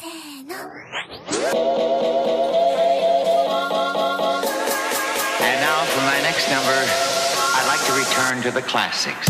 せーの。And now for my next number. To the classics.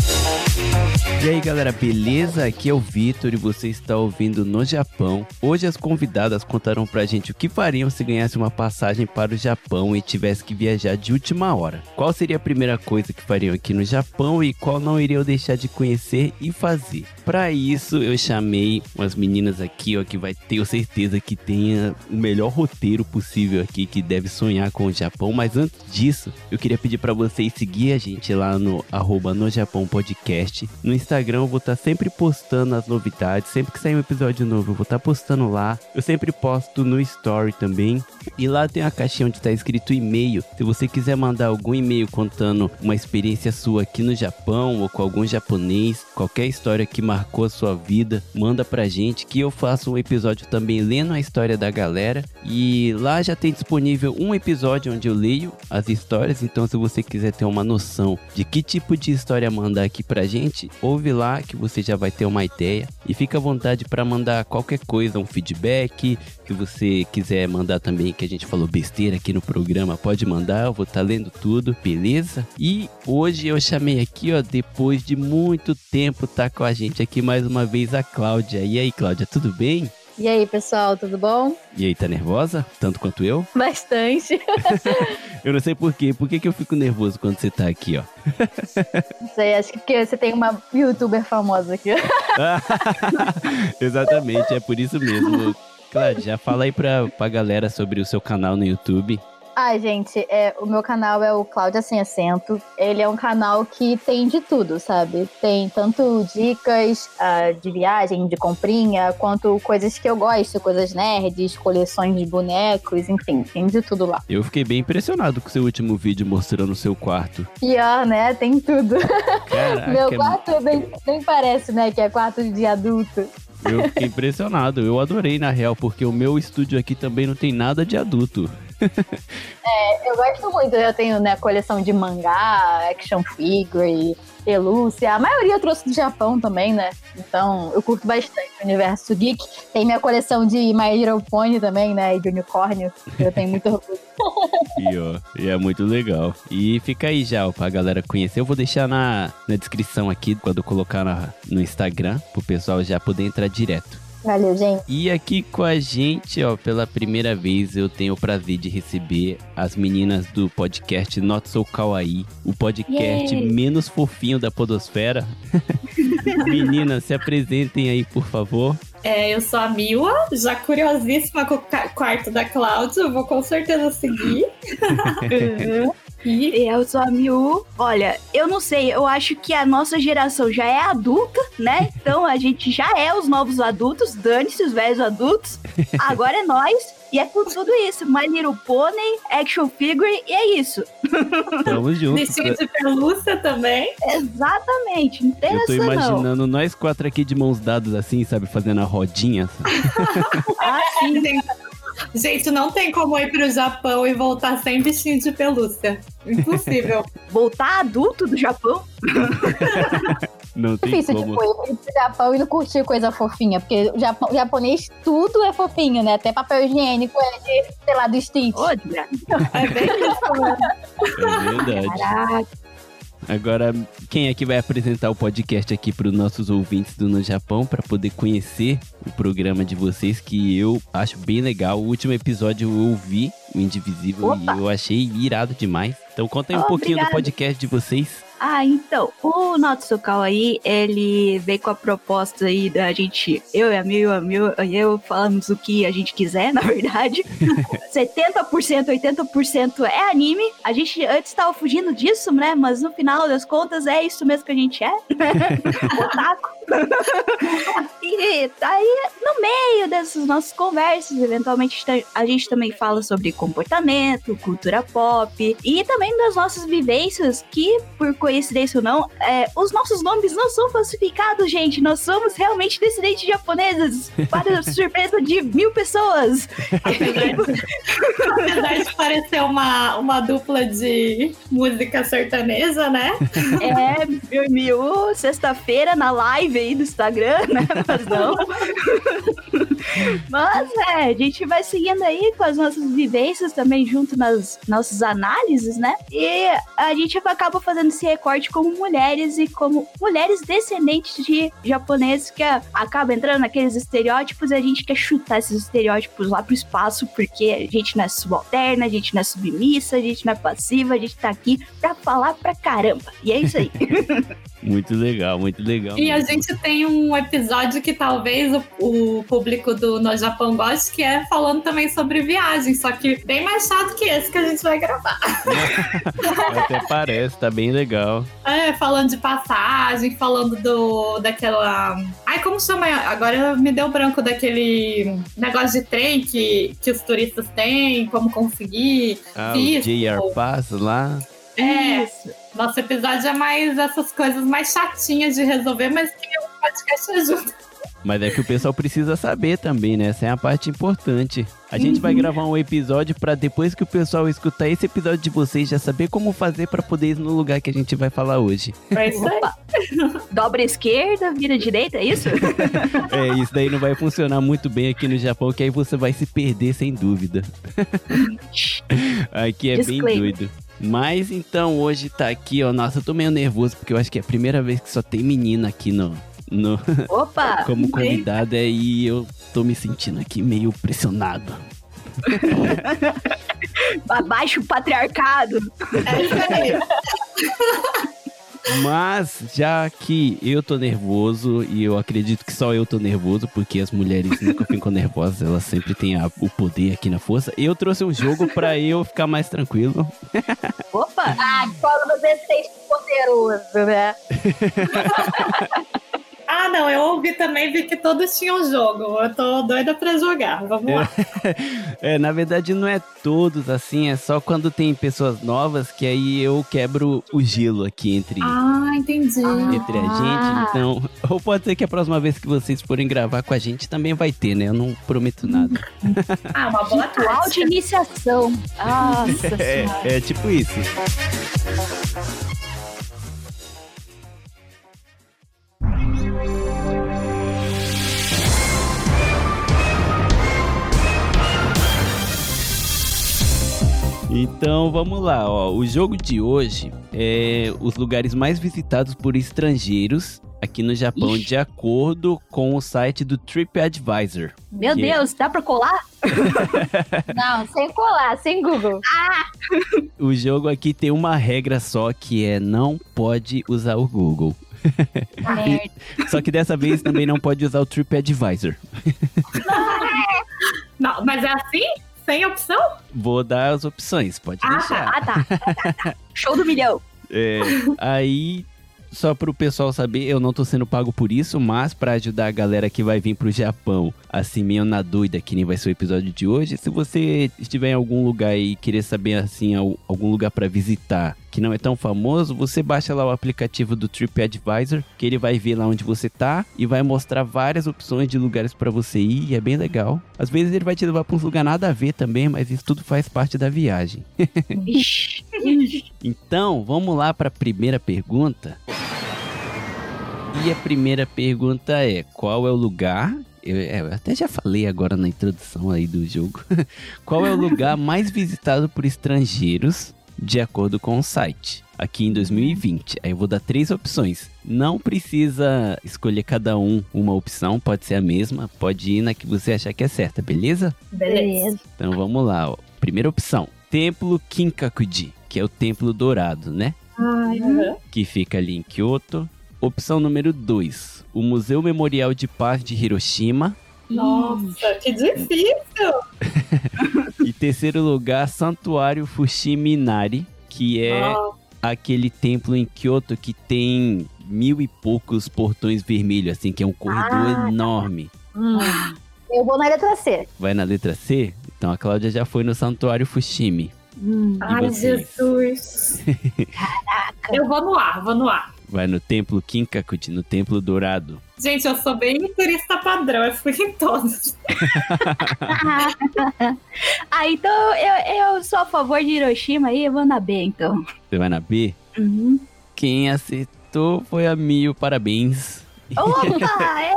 E aí galera, beleza? Aqui é o Vitor e você está ouvindo No Japão. Hoje as convidadas contaram pra gente o que fariam se ganhasse uma passagem para o Japão e tivesse que viajar de última hora. Qual seria a primeira coisa que fariam aqui no Japão e qual não iriam deixar de conhecer e fazer? Para isso eu chamei umas meninas aqui, ó, que vai ter certeza que tenha o melhor roteiro possível aqui, que deve sonhar com o Japão. Mas antes disso, eu queria pedir para vocês seguir a gente lá no arroba no Japão Podcast, no Instagram eu vou estar sempre postando as novidades. Sempre que sair um episódio novo, eu vou estar postando lá. Eu sempre posto no Story também. E lá tem a caixinha onde está escrito e-mail. Se você quiser mandar algum e-mail contando uma experiência sua aqui no Japão ou com algum japonês, qualquer história que marcou a sua vida, manda pra gente que eu faço um episódio também lendo a história da galera. E lá já tem disponível um episódio onde eu leio as histórias. Então, se você quiser ter uma noção de que tipo de história mandar aqui pra gente, ouve lá que você já vai ter uma ideia. E fica à vontade para mandar qualquer coisa, um feedback, que você quiser mandar também, que a gente falou besteira aqui no programa, pode mandar, eu vou estar tá lendo tudo, beleza? E hoje eu chamei aqui, ó, depois de muito tempo, tá com a gente aqui mais uma vez a Cláudia. E aí, Cláudia, tudo bem? E aí, pessoal, tudo bom? E aí, tá nervosa? Tanto quanto eu? Bastante. eu não sei por quê. Por que, que eu fico nervoso quando você tá aqui, ó? Não sei, acho que porque você tem uma youtuber famosa aqui. Exatamente, é por isso mesmo. Claro, já fala aí pra, pra galera sobre o seu canal no YouTube. Ah, gente, é, o meu canal é o Cláudia Sem Acento. Ele é um canal que tem de tudo, sabe? Tem tanto dicas uh, de viagem, de comprinha, quanto coisas que eu gosto, coisas nerds, coleções de bonecos, enfim, tem de tudo lá. Eu fiquei bem impressionado com o seu último vídeo mostrando o seu quarto. Pior, né? Tem tudo. Caraca, meu quarto é... nem, nem parece, né, que é quarto de adulto. Eu fiquei impressionado. Eu adorei, na real, porque o meu estúdio aqui também não tem nada de adulto. é, eu gosto muito. Eu tenho né, coleção de mangá, action figure, pelúcia. A maioria eu trouxe do Japão também, né? Então eu curto bastante o universo geek. Tem minha coleção de My Little Pony também, né? E de unicórnio. Eu tenho muito orgulho. e, ó, e é muito legal. E fica aí já, ó, pra galera conhecer. Eu vou deixar na, na descrição aqui, quando eu colocar na, no Instagram, pro pessoal já poder entrar direto. Valeu, gente. E aqui com a gente, ó, pela primeira vez eu tenho o prazer de receber as meninas do podcast Not So Kawaii, o podcast Yay. menos fofinho da podosfera. meninas, se apresentem aí, por favor. É, eu sou a Mila, já curiosíssima com o quarto da Cláudia, eu vou com certeza seguir. uhum. E eu sou a Miu. Olha, eu não sei, eu acho que a nossa geração já é adulta, né? Então a gente já é os novos adultos, dane-se os velhos adultos. Agora é nós. E é com tudo isso. My Little Pony, action figure, e é isso. Tamo junto. Vestido de pelúcia também. Exatamente. Não tem Eu tô imaginando não. nós quatro aqui de mãos dadas assim, sabe? Fazendo a rodinha. ah, sim. Gente, não tem como ir pro Japão e voltar sem bichinho de pelúcia. Impossível. voltar adulto do Japão? Não tem Difícil, como. tipo, ir pro Japão e não curtir coisa fofinha, porque o, Japão, o japonês tudo é fofinho, né? Até papel higiênico é de, sei lá, do Stitch. é bem isso, né? É verdade. Caraca. Agora, quem é que vai apresentar o podcast aqui para os nossos ouvintes do No Japão para poder conhecer o programa de vocês que eu acho bem legal. O último episódio eu ouvi, o Indivisível, Opa. e eu achei irado demais. Então conta aí um pouquinho do podcast de vocês. Ah, então, o Natsukawa aí, ele veio com a proposta aí da gente, eu e a Mil, a Mil e eu falamos o que a gente quiser, na verdade. 70%, 80% é anime. A gente antes estava fugindo disso, né? Mas no final das contas é isso mesmo que a gente é. Otaku. e aí, no meio dessas nossas conversas, eventualmente a gente também fala sobre comportamento, cultura pop e também das nossas vivências que, por coincidência ou não, é, os nossos nomes não são falsificados, gente. Nós somos realmente descendentes japoneses, para surpresa de mil pessoas. Apesar de, parecer uma, uma dupla de música sertaneja, né? É, mil, mil, sexta-feira na live aí do Instagram, né? Mas não. Mas é, a gente vai seguindo aí com as nossas vivências também junto nas nossas análises, né? E a gente acaba fazendo esse recorte como mulheres e como mulheres descendentes de japoneses que acaba entrando naqueles estereótipos e a gente quer chutar esses estereótipos lá pro espaço porque a gente não é subalterna, a gente não é submissa, a gente não é passiva, a gente tá aqui pra falar pra caramba. E é isso aí. Muito legal, muito legal. E a gente tem um episódio que talvez o, o público do No Japão goste, que é falando também sobre viagem, só que bem mais chato que esse que a gente vai gravar. Até parece, tá bem legal. É, falando de passagem, falando do daquela. Ai, como chama? Agora me deu branco daquele negócio de trem que, que os turistas têm, como conseguir. Ah, visto. o JR Pass lá. É, Isso. nosso episódio é mais essas coisas mais chatinhas de resolver, mas que o podcast ajuda. Mas é que o pessoal precisa saber também, né? Essa é a parte importante. A gente vai gravar um episódio pra depois que o pessoal escutar esse episódio de vocês já saber como fazer pra poder ir no lugar que a gente vai falar hoje. É isso aí. Dobra a esquerda, vira a direita, é isso? É, isso daí não vai funcionar muito bem aqui no Japão, que aí você vai se perder sem dúvida. Aqui é bem Disclaimer. doido. Mas então hoje tá aqui, ó. Nossa, eu tô meio nervoso porque eu acho que é a primeira vez que só tem menina aqui no, no Opa! como convidada e eu tô me sentindo aqui meio pressionado. Abaixo o patriarcado. É isso aí. Mas já que eu tô nervoso e eu acredito que só eu tô nervoso, porque as mulheres nunca ficam nervosas, elas sempre têm a- o poder aqui na força. Eu trouxe um jogo pra eu ficar mais tranquilo. Opa! Ah, quando você se sente poderoso, né? Ah, não, eu ouvi também, vi que todos tinham jogo. Eu tô doida pra jogar. Vamos lá. É, na verdade não é todos assim, é só quando tem pessoas novas que aí eu quebro o gelo aqui entre, Ah, entendi. entre a gente. Então, ou pode ser que a próxima vez que vocês forem gravar com a gente também vai ter, né? Eu não prometo nada. Ah, uma boa Ritual de tática. iniciação. Nossa É, senhora. é tipo isso. Então vamos lá, ó. O jogo de hoje é os lugares mais visitados por estrangeiros aqui no Japão, Ixi. de acordo com o site do TripAdvisor. Meu Que- Deus, dá pra colar? Não, sem colar, sem Google. O jogo aqui tem uma regra só que é não pode usar o Google. Merda. Só que dessa vez também não pode usar o TripAdvisor. Não, mas é assim? Sem opção? Vou dar as opções, pode Ah, deixar. Ah, tá. tá, tá, tá. Show do milhão. É, aí, só pro pessoal saber, eu não tô sendo pago por isso, mas pra ajudar a galera que vai vir pro Japão, assim, meio na doida, que nem vai ser o episódio de hoje, se você estiver em algum lugar e querer saber, assim, al- algum lugar pra visitar que não é tão famoso, você baixa lá o aplicativo do TripAdvisor, que ele vai ver lá onde você tá e vai mostrar várias opções de lugares pra você ir, e é bem legal. Às vezes ele vai te levar pra uns lugares nada a ver também, mas isso tudo faz parte da viagem. Então, vamos lá para a primeira pergunta. E a primeira pergunta é: qual é o lugar? Eu, é, eu até já falei agora na introdução aí do jogo. qual é o lugar mais visitado por estrangeiros, de acordo com o site? Aqui em 2020. Aí eu vou dar três opções. Não precisa escolher cada um uma opção, pode ser a mesma, pode ir na que você achar que é certa, beleza? Beleza. Então vamos lá, ó. Primeira opção: Templo Kinkakuji, que é o Templo Dourado, né? Ai, uhum. Que fica ali em Kyoto. Opção número 2: O Museu Memorial de Paz de Hiroshima. Nossa, que difícil. E terceiro lugar, Santuário Fushimi Inari, que é Ah, aquele templo em Kyoto que tem mil e poucos portões vermelhos, assim, que é um corredor enorme. Hum. Eu vou na letra C. Vai na letra C? Então a Cláudia já foi no Santuário Fushimi. Hum. Ai? Jesus. Eu vou no ar, vou no ar. Vai no Templo Kinkakuji, no Templo Dourado. Gente, eu sou bem turista padrão, eu fui em todos. ah, então eu, eu sou a favor de Hiroshima aí, eu vou na B, então. Você vai na B? Uhum. Quem acertou foi a Mil, parabéns. Opa, é!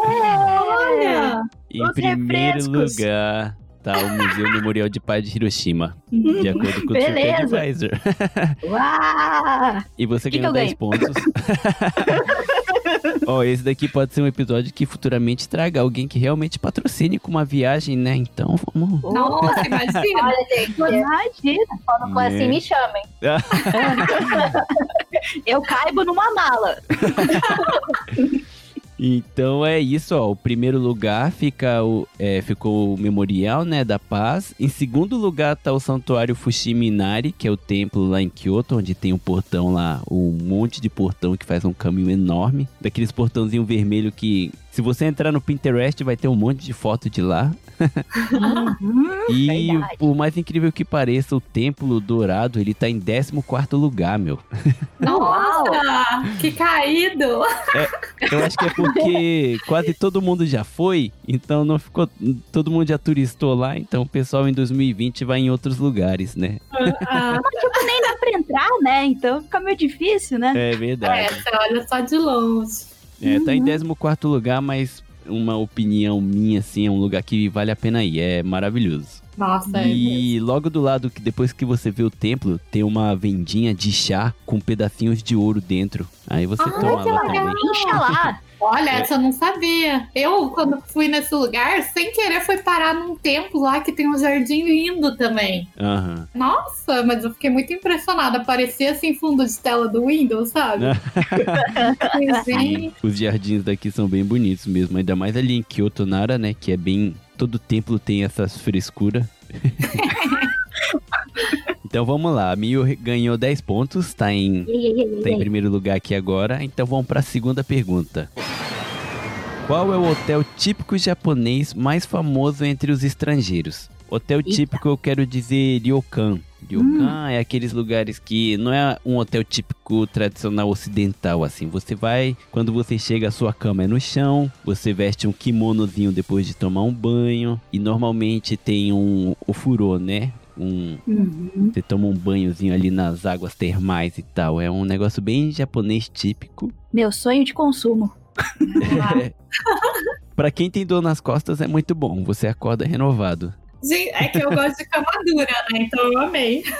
Olha! Em Os primeiro refrescos. lugar tá o Museu Memorial de Paz de Hiroshima, de acordo com o Beleza. TripAdvisor. Uau! E você Que que ganhou eu 10 pontos. Ó, esse daqui pode ser um episódio que futuramente traga alguém que realmente patrocine com uma viagem, né? Então vamos. Nossa, imagina! Olha, gente, Imagina, quando for assim, É. me chamem. eu caibo numa mala. Então é isso, ó. O primeiro lugar fica o, é, ficou o Memorial, né, da Paz. Em segundo lugar tá o Santuário Fushimi Inari, que é o templo lá em Kyoto, onde tem um portão lá, um monte de portão que faz um caminho enorme. Daqueles portãozinho vermelho que, se você entrar no Pinterest, vai ter um monte de foto de lá. E Verdade. por mais incrível que pareça, o Templo Dourado, ele tá em 14º lugar, meu. Nossa! Que caído! Eu acho que é porque quase todo mundo já foi, então não ficou. Todo mundo já turistou lá, então o pessoal em 2020 vai em outros lugares, né? Ah, Tipo, nem dá pra entrar, né? Então fica meio difícil, né? É é, verdade. você olha só de longe. É, tá em 14 lugar, mas uma opinião minha, assim, é um lugar que vale a pena ir. É maravilhoso. Nossa, é. E logo do lado, que depois que você vê o templo, tem uma vendinha de chá com pedacinhos de ouro dentro. Aí você Ah, toma que lá legal. também. Inxalá. Olha, essa eu não sabia. Eu, quando fui nesse lugar, sem querer, fui parar num templo lá que tem um jardim lindo também. Aham. Nossa, mas eu fiquei muito impressionada. Parecia assim fundo de tela do Windows, sabe? Gente, Os jardins daqui são bem bonitos mesmo, ainda mais ali em Kyoto Nara, né? Que é bem. Todo templo tem essas frescuras. então vamos lá, a Mio ganhou 10 pontos, tá em, tá em primeiro lugar aqui agora. Então vamos pra segunda pergunta. Qual é o hotel típico japonês mais famoso entre os estrangeiros? Hotel Eita. típico eu quero dizer ryokan. Ryokan é aqueles lugares que não é um hotel típico tradicional ocidental, assim. Você vai, quando você chega, a sua cama é no chão, você veste um kimonozinho depois de tomar um banho, e normalmente tem um ofurô, né? Um, Uhum. você toma um banhozinho ali nas águas termais e tal. É um negócio bem japonês típico. Meu sonho de consumo. Pra quem tem dor nas costas é muito bom, você acorda renovado. gente, é que eu gosto de cama dura, né? Então eu amei.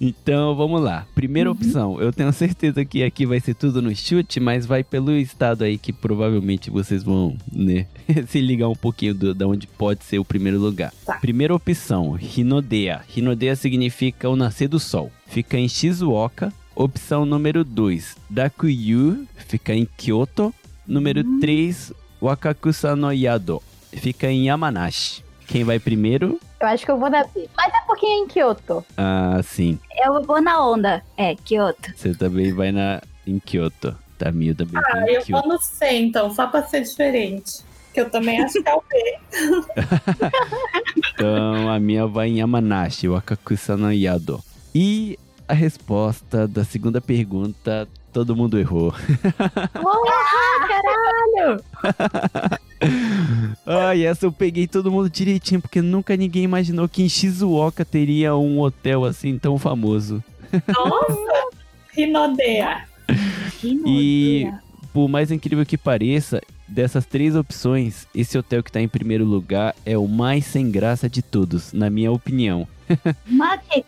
Então vamos lá. Primeira Uhum. opção, eu tenho certeza que aqui vai ser tudo no chute, mas vai pelo estado aí que provavelmente vocês vão, né, se ligar um pouquinho do, da onde pode ser o primeiro lugar. Tá. Primeira opção, Hinodea. Hinodea significa o nascer do sol. Fica em Shizuoka. Opção número 2, Dakuyu, fica em Kyoto. Número Hum. 3, Wakakusa no Yado, fica em Yamanashi. Quem vai primeiro? Eu acho que eu vou na B. Mas é porque é em Kyoto. Ah, sim. Eu vou na onda. É, Kyoto. Você também vai na em Kyoto. Tá, Mil também Ah, vai em eu Kyoto. vou no C, então, só pra ser diferente. Que eu também acho que é o B. Então a minha vai em Yamanashi, Wakakusa no Yado. E a resposta da segunda pergunta, todo mundo errou. Caralho! Ai, essa eu peguei todo mundo direitinho, porque nunca ninguém imaginou que em Shizuoka teria um hotel assim tão famoso. Nossa! Rinodea. Que E-. Por mais incrível que pareça, dessas três opções, esse hotel que tá em primeiro lugar é o mais sem graça de todos, na minha opinião. Mas que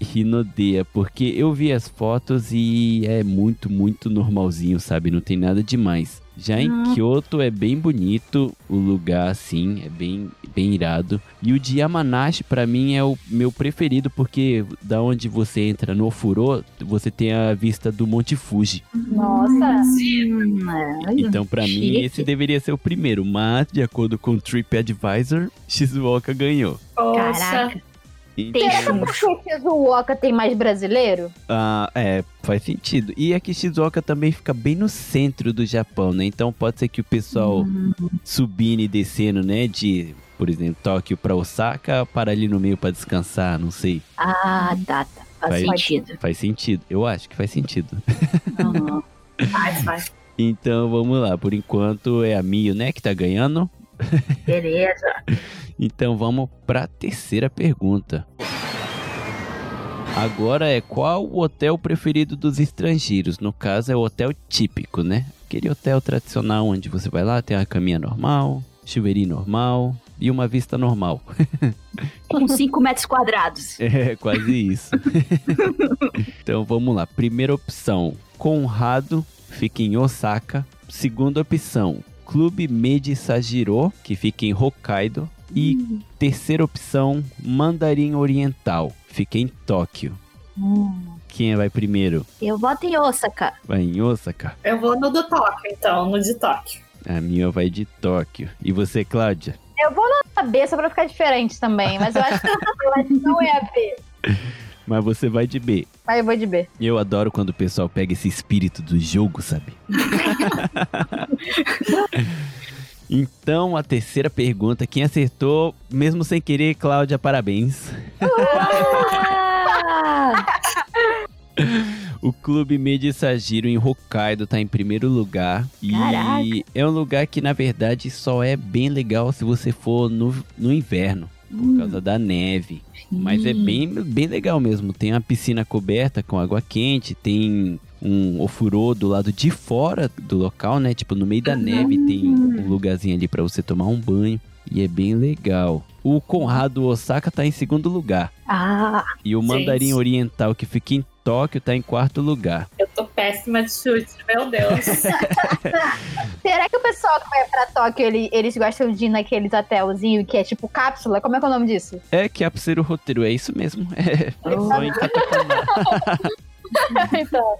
Rinodea, porque eu vi as fotos e é muito, muito normalzinho, sabe? Não tem nada demais. Já em Ah. Kyoto é bem bonito o lugar, assim, é bem, bem irado. E o de Yamanashi, pra mim, é o meu preferido, porque da onde você entra no Ofurô, você tem a vista do Monte Fuji. Nossa. Então, pra mim, esse deveria ser o primeiro. Mas, de acordo com o TripAdvisor, Shizuoka ganhou. Caraca. Então, Será que é porque Shizuoka tem mais brasileiro? Ah, é, faz sentido. E aqui Shizuoka também fica bem no centro do Japão, né? Então pode ser que o pessoal Hum, subindo e descendo, né? De, por exemplo, Tóquio pra Osaka, para ali no meio pra descansar, não sei. Ah, tá, tá. Faz Vai. sentido. Faz sentido. Eu acho que faz sentido. Uhum. Faz, faz. Então vamos lá. Por enquanto é a Mio, né, que tá ganhando. Beleza. Então vamos pra terceira pergunta. Agora é qual o hotel preferido dos estrangeiros? No caso é o hotel típico, né? Aquele hotel tradicional onde você vai lá, tem uma caminha normal, chuveirinho normal e uma vista normal. Com 5 metros quadrados. É, quase isso. então vamos lá. Primeira opção, Conrado, fica em Osaka. Segunda opção, Clube Meiji Sajiro, que fica em Hokkaido. E terceira opção, Mandarim Oriental, fica em Tóquio. Hum. Quem vai primeiro? Eu voto em Osaka. Vai em Osaka? Eu vou no do Tóquio, então, no de Tóquio. A minha vai de Tóquio. E você, Cláudia? Eu vou na B só pra ficar diferente também, mas eu acho que, eu acho que não é a B. Mas você vai de B. Mas eu vou de B. Eu adoro quando o pessoal pega esse espírito do jogo, sabe? então, a terceira pergunta, quem acertou, mesmo sem querer, Cláudia, parabéns. Ah! O Clube Meiji Sajiro em Hokkaido tá em primeiro lugar. Caraca. E é um lugar que, na verdade, só é bem legal se você for no, no inverno, por causa da neve. Mas é bem, bem legal mesmo. Tem uma piscina coberta com água quente, tem um ofurô do lado de fora do local, né? Tipo, no meio da neve tem um lugarzinho ali pra você tomar um banho. E é bem legal. O Conrado Osaka tá em segundo lugar. Ah, E o Mandarim Gente. Oriental, que fica em Tóquio, tá em quarto lugar. Eu tô péssima de chute, meu Deus. Será que o pessoal que vai pra Tóquio, ele- eles gostam de ir naqueles hotelzinhos que é tipo cápsula? Como é que é o nome disso? É que é o roteiro, é isso mesmo. É, só em então,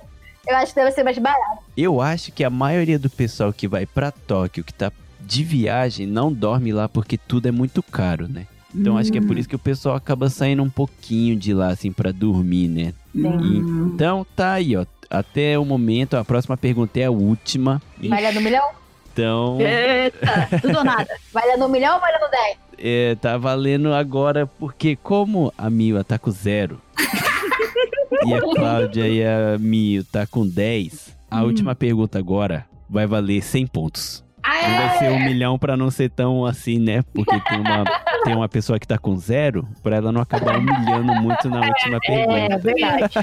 eu acho que deve ser mais barato. Eu acho que a maioria do pessoal que vai pra Tóquio, que tá de viagem, não dorme lá porque tudo é muito caro, né? Então acho que é por isso que o pessoal acaba saindo um pouquinho de lá, assim, pra dormir, né? Hum. Então tá aí, ó. Até o momento, a próxima pergunta é a última. Vale no milhão? Então, Eita, tudo ou nada. Vale no milhão ou vale no 10? é, tá valendo agora, porque como a Mila tá com zero e a Cláudia e a Mio tá com 10, a última pergunta agora vai valer 100 pontos. Não vai ser um milhão pra não ser tão assim, né? Porque tem uma, tem uma pessoa que tá com zero, pra ela não acabar humilhando muito na última É, pergunta. verdade.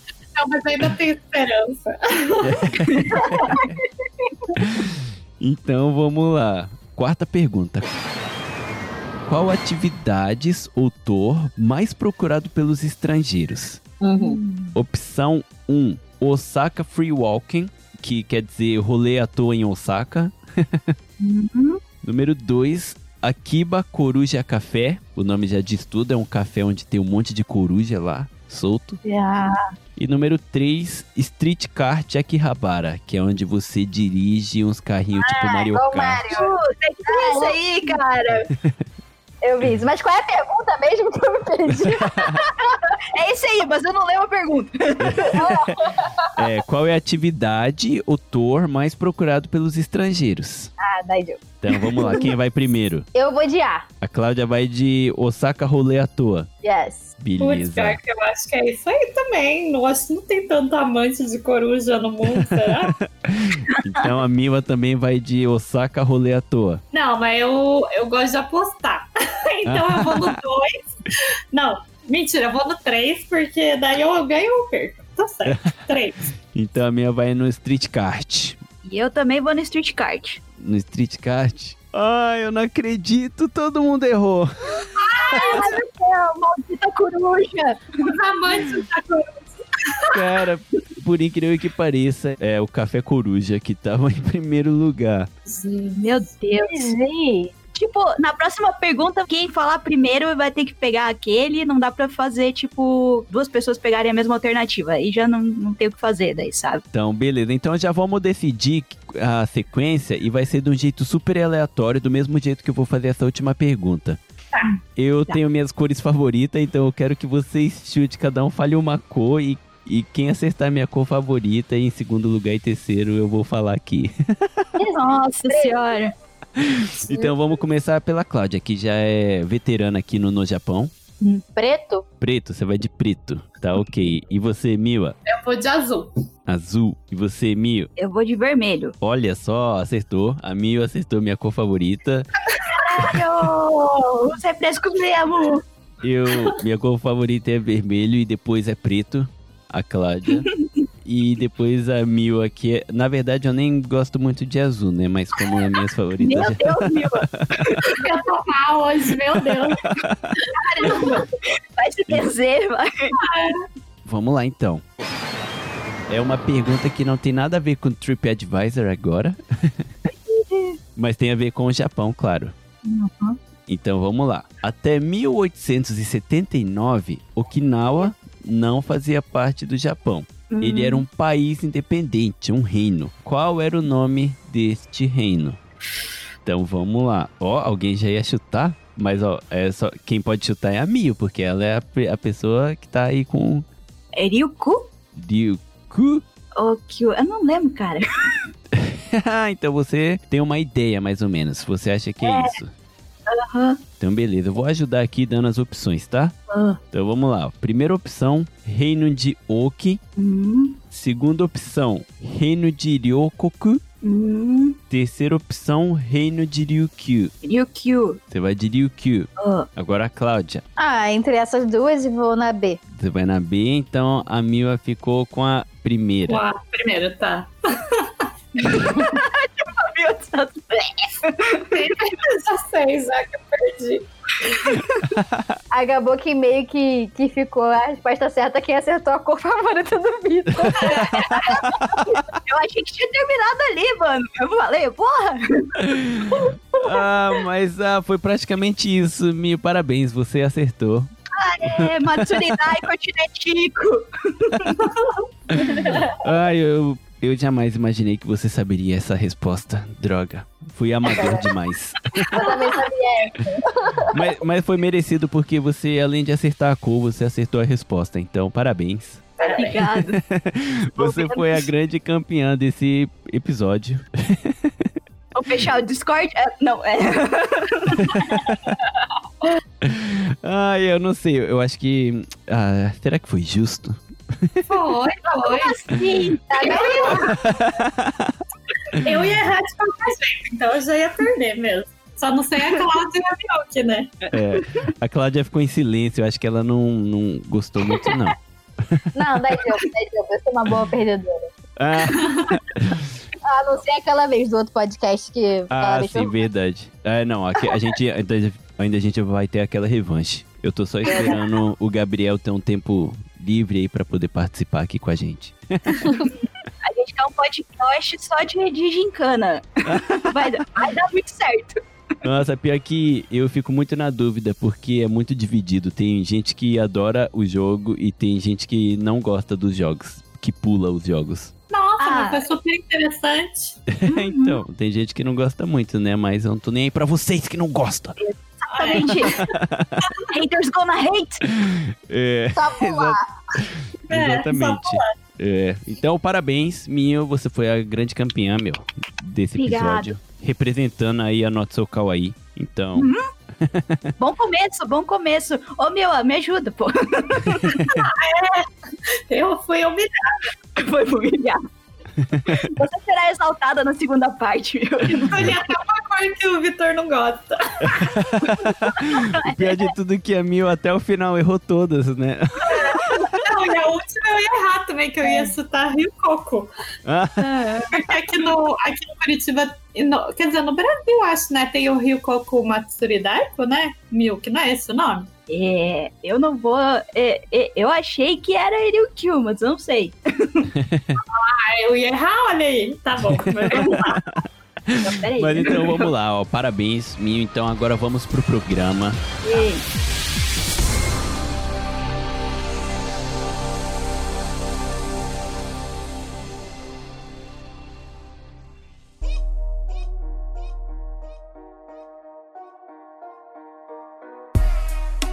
Não, mas ainda tem esperança. Então vamos lá. Quarta pergunta. Qual atividades ou tour mais procurado pelos estrangeiros? Opção 1, Osaka Free Walking, que quer dizer rolê à toa em Osaka. Uhum. Número 2, Akiba Coruja Café. O nome já diz tudo, é um café onde tem um monte de coruja lá, solto. Ah, E número 3, Street Kart Akihabara, que é onde você dirige uns carrinhos tipo Mario igual Kart. Mario. puta, que isso aí, cara? Eu vi isso. Mas qual é a pergunta mesmo que eu me perdi? É isso aí, mas eu não lembro a pergunta. É, qual é a atividade ou tour mais procurado pelos estrangeiros? ah, daí deu. Então vamos lá, quem vai primeiro? Eu vou de A. A Cláudia vai de Osaka Rolê à toa. Yes. Putz, Beleza. cara, que eu acho que é isso aí também. Não acho que não tem tanto amante de coruja no mundo, será? Então a Mila também vai de Osaka Rolê à toa. não, mas eu, eu gosto de apostar. então eu vou no 2. Não, mentira, eu vou no 3, porque daí eu ganho ou perco. Tá certo. 3. Então a minha vai no Street Kart. E eu também vou no Street Kart. No Street Kart? Ai, eu não acredito, todo mundo errou. Maldita coruja! Os amantes da coruja. Cara, por incrível que pareça, é o Café Coruja que tava em primeiro lugar. Meu Deus. Vi. Tipo, na próxima pergunta, quem falar primeiro vai ter que pegar aquele. Não dá pra fazer, tipo, duas pessoas pegarem a mesma alternativa. Aí já não, não tem o que fazer daí, sabe? Então, beleza. Então já vamos decidir a sequência e vai ser de um jeito super aleatório, do mesmo jeito que eu vou fazer essa última pergunta. Eu tenho minhas cores favoritas, então eu quero que vocês chute, cada um fale uma cor e, e quem acertar minha cor favorita em segundo lugar e terceiro eu vou falar aqui. Nossa senhora. então vamos começar pela Cláudia, que já é veterana aqui no No Japão. Preto? Preto, você vai de preto. Tá ok. E você, Mila? Eu vou de azul. Azul. E você, Mio? Eu vou de vermelho. Olha só, acertou. A Mio acertou minha cor favorita. Caralho! Você é fresco mesmo! Eu, minha cor favorita é vermelho e depois é preto, a Cláudia. E depois a Mil aqui. é- Na verdade, eu nem gosto muito de azul, né? Mas como é minhas favoritas. Meu Deus, Mil. Eu tô mal hoje, meu Deus. Vai se benzer, vai. Vamos lá então. É uma pergunta que não tem nada a ver com TripAdvisor agora. Mas tem a ver com o Japão, claro. Então vamos lá. Até 1879, Okinawa não fazia parte do Japão. Ele era um país independente, um reino. Qual era o nome deste reino? Então vamos lá. Ó, alguém já ia chutar? Mas ó, é só quem pode chutar é a Mio, porque ela é a, a pessoa que tá aí com É Ryuku? Ryuku. Kyu? Eu não lembro, cara. então você tem uma ideia mais ou menos. Você acha que é, isso? Aham. Então beleza, eu vou ajudar aqui dando as opções, tá? Ah. Então vamos lá. Primeira opção, Reino de Oki. Hum, Segunda opção, Reino de Ryokoku. hum. Terceira opção, Reino de Ryukyu. Ryukyu. Você vai de Ryukyu. Ah. Agora a Cláudia. Ah, entre essas duas eu vou na B. Você vai na B, então a Mila ficou com a primeira. Uau, primeiro, tá. Meu Deus. Já que eu perdi. Acabou que meio que, que ficou a resposta certa quem acertou a cor favorita do Vitor. Eu achei que tinha terminado ali, mano. Eu falei, porra. ah, mas ah, foi praticamente isso. Mil parabéns, você acertou. É, Matsuridai Continentico. Ai, eu, eu jamais imaginei que você saberia essa resposta. Droga. Fui amador demais. Eu também sabia. mas, mas foi merecido porque você, além de acertar a cor, você acertou a resposta. Então, parabéns. Obrigado. Você foi a grande campeã desse episódio. Vou fechar o Discord? É, não, é. Ai, eu não sei. Eu acho que. ah, será que foi justo? Foi, foi. Sim. Eu ia errar de qualquer jeito, então eu já ia perder mesmo. Só não sei a Cláudia e a Mioki, né? É, a Cláudia ficou em silêncio. Eu acho que ela não, não gostou muito, não. Não, dá jogo, dá jogo. Eu sou uma boa perdedora. Ah, A não ser aquela vez do outro podcast que ah sim, verdade. É, não, aqui, a gente ainda, ainda a gente vai ter aquela revanche. Eu tô só esperando o Gabriel ter um tempo livre aí pra poder participar aqui com a gente. A gente quer um podcast só de, de gincana. Vai, dar- vai dar muito certo. Nossa, pior que eu fico muito na dúvida, porque é muito dividido. Tem gente que adora o jogo e tem gente que não gosta dos jogos, que pula os jogos. Nossa, Ah. mas foi super interessante. então, tem gente que não gosta muito, né? Mas eu não tô nem aí pra vocês que não gostam. Exatamente. Haters gonna hate. É, Só pular. É, exatamente. É, então, parabéns, Minho. Você foi a grande campeã, meu, desse episódio. Representando aí a Not So Kawaii. Então, Bom começo, bom começo. Ô, meu, me ajuda, pô. Eu fui humilhada. Foi humilhado. Você será exaltada na segunda parte, meu. Escolhi até uma cor que o Vitor não gosta. o pior de tudo é que a Mil até o final errou todas, né? Não, e a última eu ia errar também, que eu ia chutar Rio Coco. Ah, Porque aqui no, aqui no Curitiba, no- quer dizer, no Brasil, acho, né? Tem o Rio Coco Matsuridaico, né? Milk, não é esse o nome? É, eu não vou. é, é, eu achei que era Ryukyu, mas eu não sei. Ah, eu ia errar, olha aí. Tá bom, mas vamos lá. Então, peraí. Mas então vamos lá, ó. Parabéns, Minho. Então agora vamos pro programa. Ei,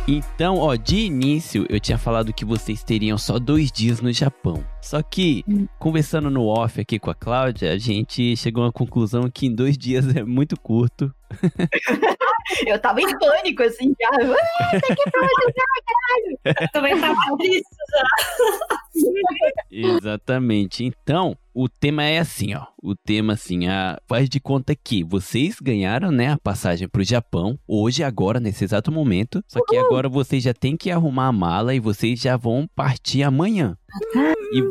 Então, ó, de início eu tinha falado que vocês teriam só dois dias no Japão. Só que, conversando no off aqui com a Cláudia, a gente chegou uma conclusão que em dois dias é muito curto. Eu tava em pânico, assim, já. Eu também tava triste Exatamente. Então, o tema é assim, ó. O tema assim, a... faz de conta que vocês ganharam, né, a passagem pro Japão hoje, agora, nesse exato momento. Só que agora vocês já têm que arrumar a mala e vocês já vão partir amanhã. E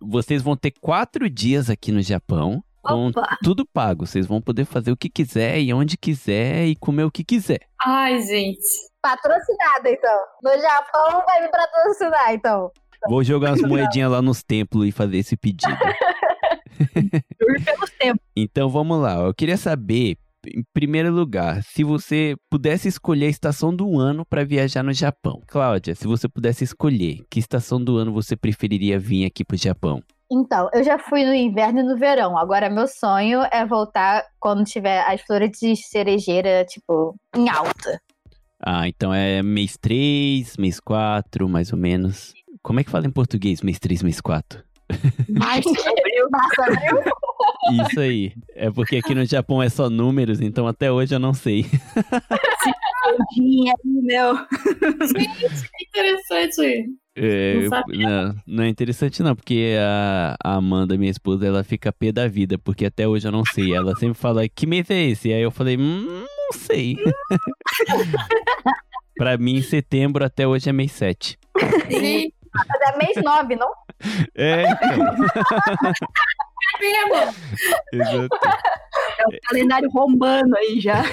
vocês vão ter quatro dias aqui no Japão. Com Opa! tudo pago. Vocês vão poder fazer o que quiser e onde quiser e comer o que quiser. Ai, gente. Patrocinada, então. No Japão vai me patrocinar, então. Vou jogar umas moedinhas lá nos templos e fazer esse pedido. Juro pelos tempos. Então vamos lá. Eu queria saber, em primeiro lugar, se você pudesse escolher a estação do ano para viajar no Japão. Cláudia, se você pudesse escolher, que estação do ano você preferiria vir aqui pro Japão? Então, eu já fui no inverno e no verão. Agora, meu sonho é voltar quando tiver as flores de cerejeira, tipo, em alta. Ah, então é mês 3, mês 4, mais ou menos. Como é que fala em português mês 3, mês 4? Março, abril, Março, abril. Isso aí. É porque aqui no Japão é só números, então até hoje eu não sei. dinheiro, meu. Gente, que interessante. É, Não não, não é interessante não, porque a, a Amanda, minha esposa, ela fica pé da vida, porque até hoje eu não sei. Ela sempre fala, que mês é esse? Aí eu falei, hum, não sei. pra mim, setembro até hoje é mês 7. Gente, Mas é mês 9, não? É, então, mesmo. exato. É o calendário romano aí já.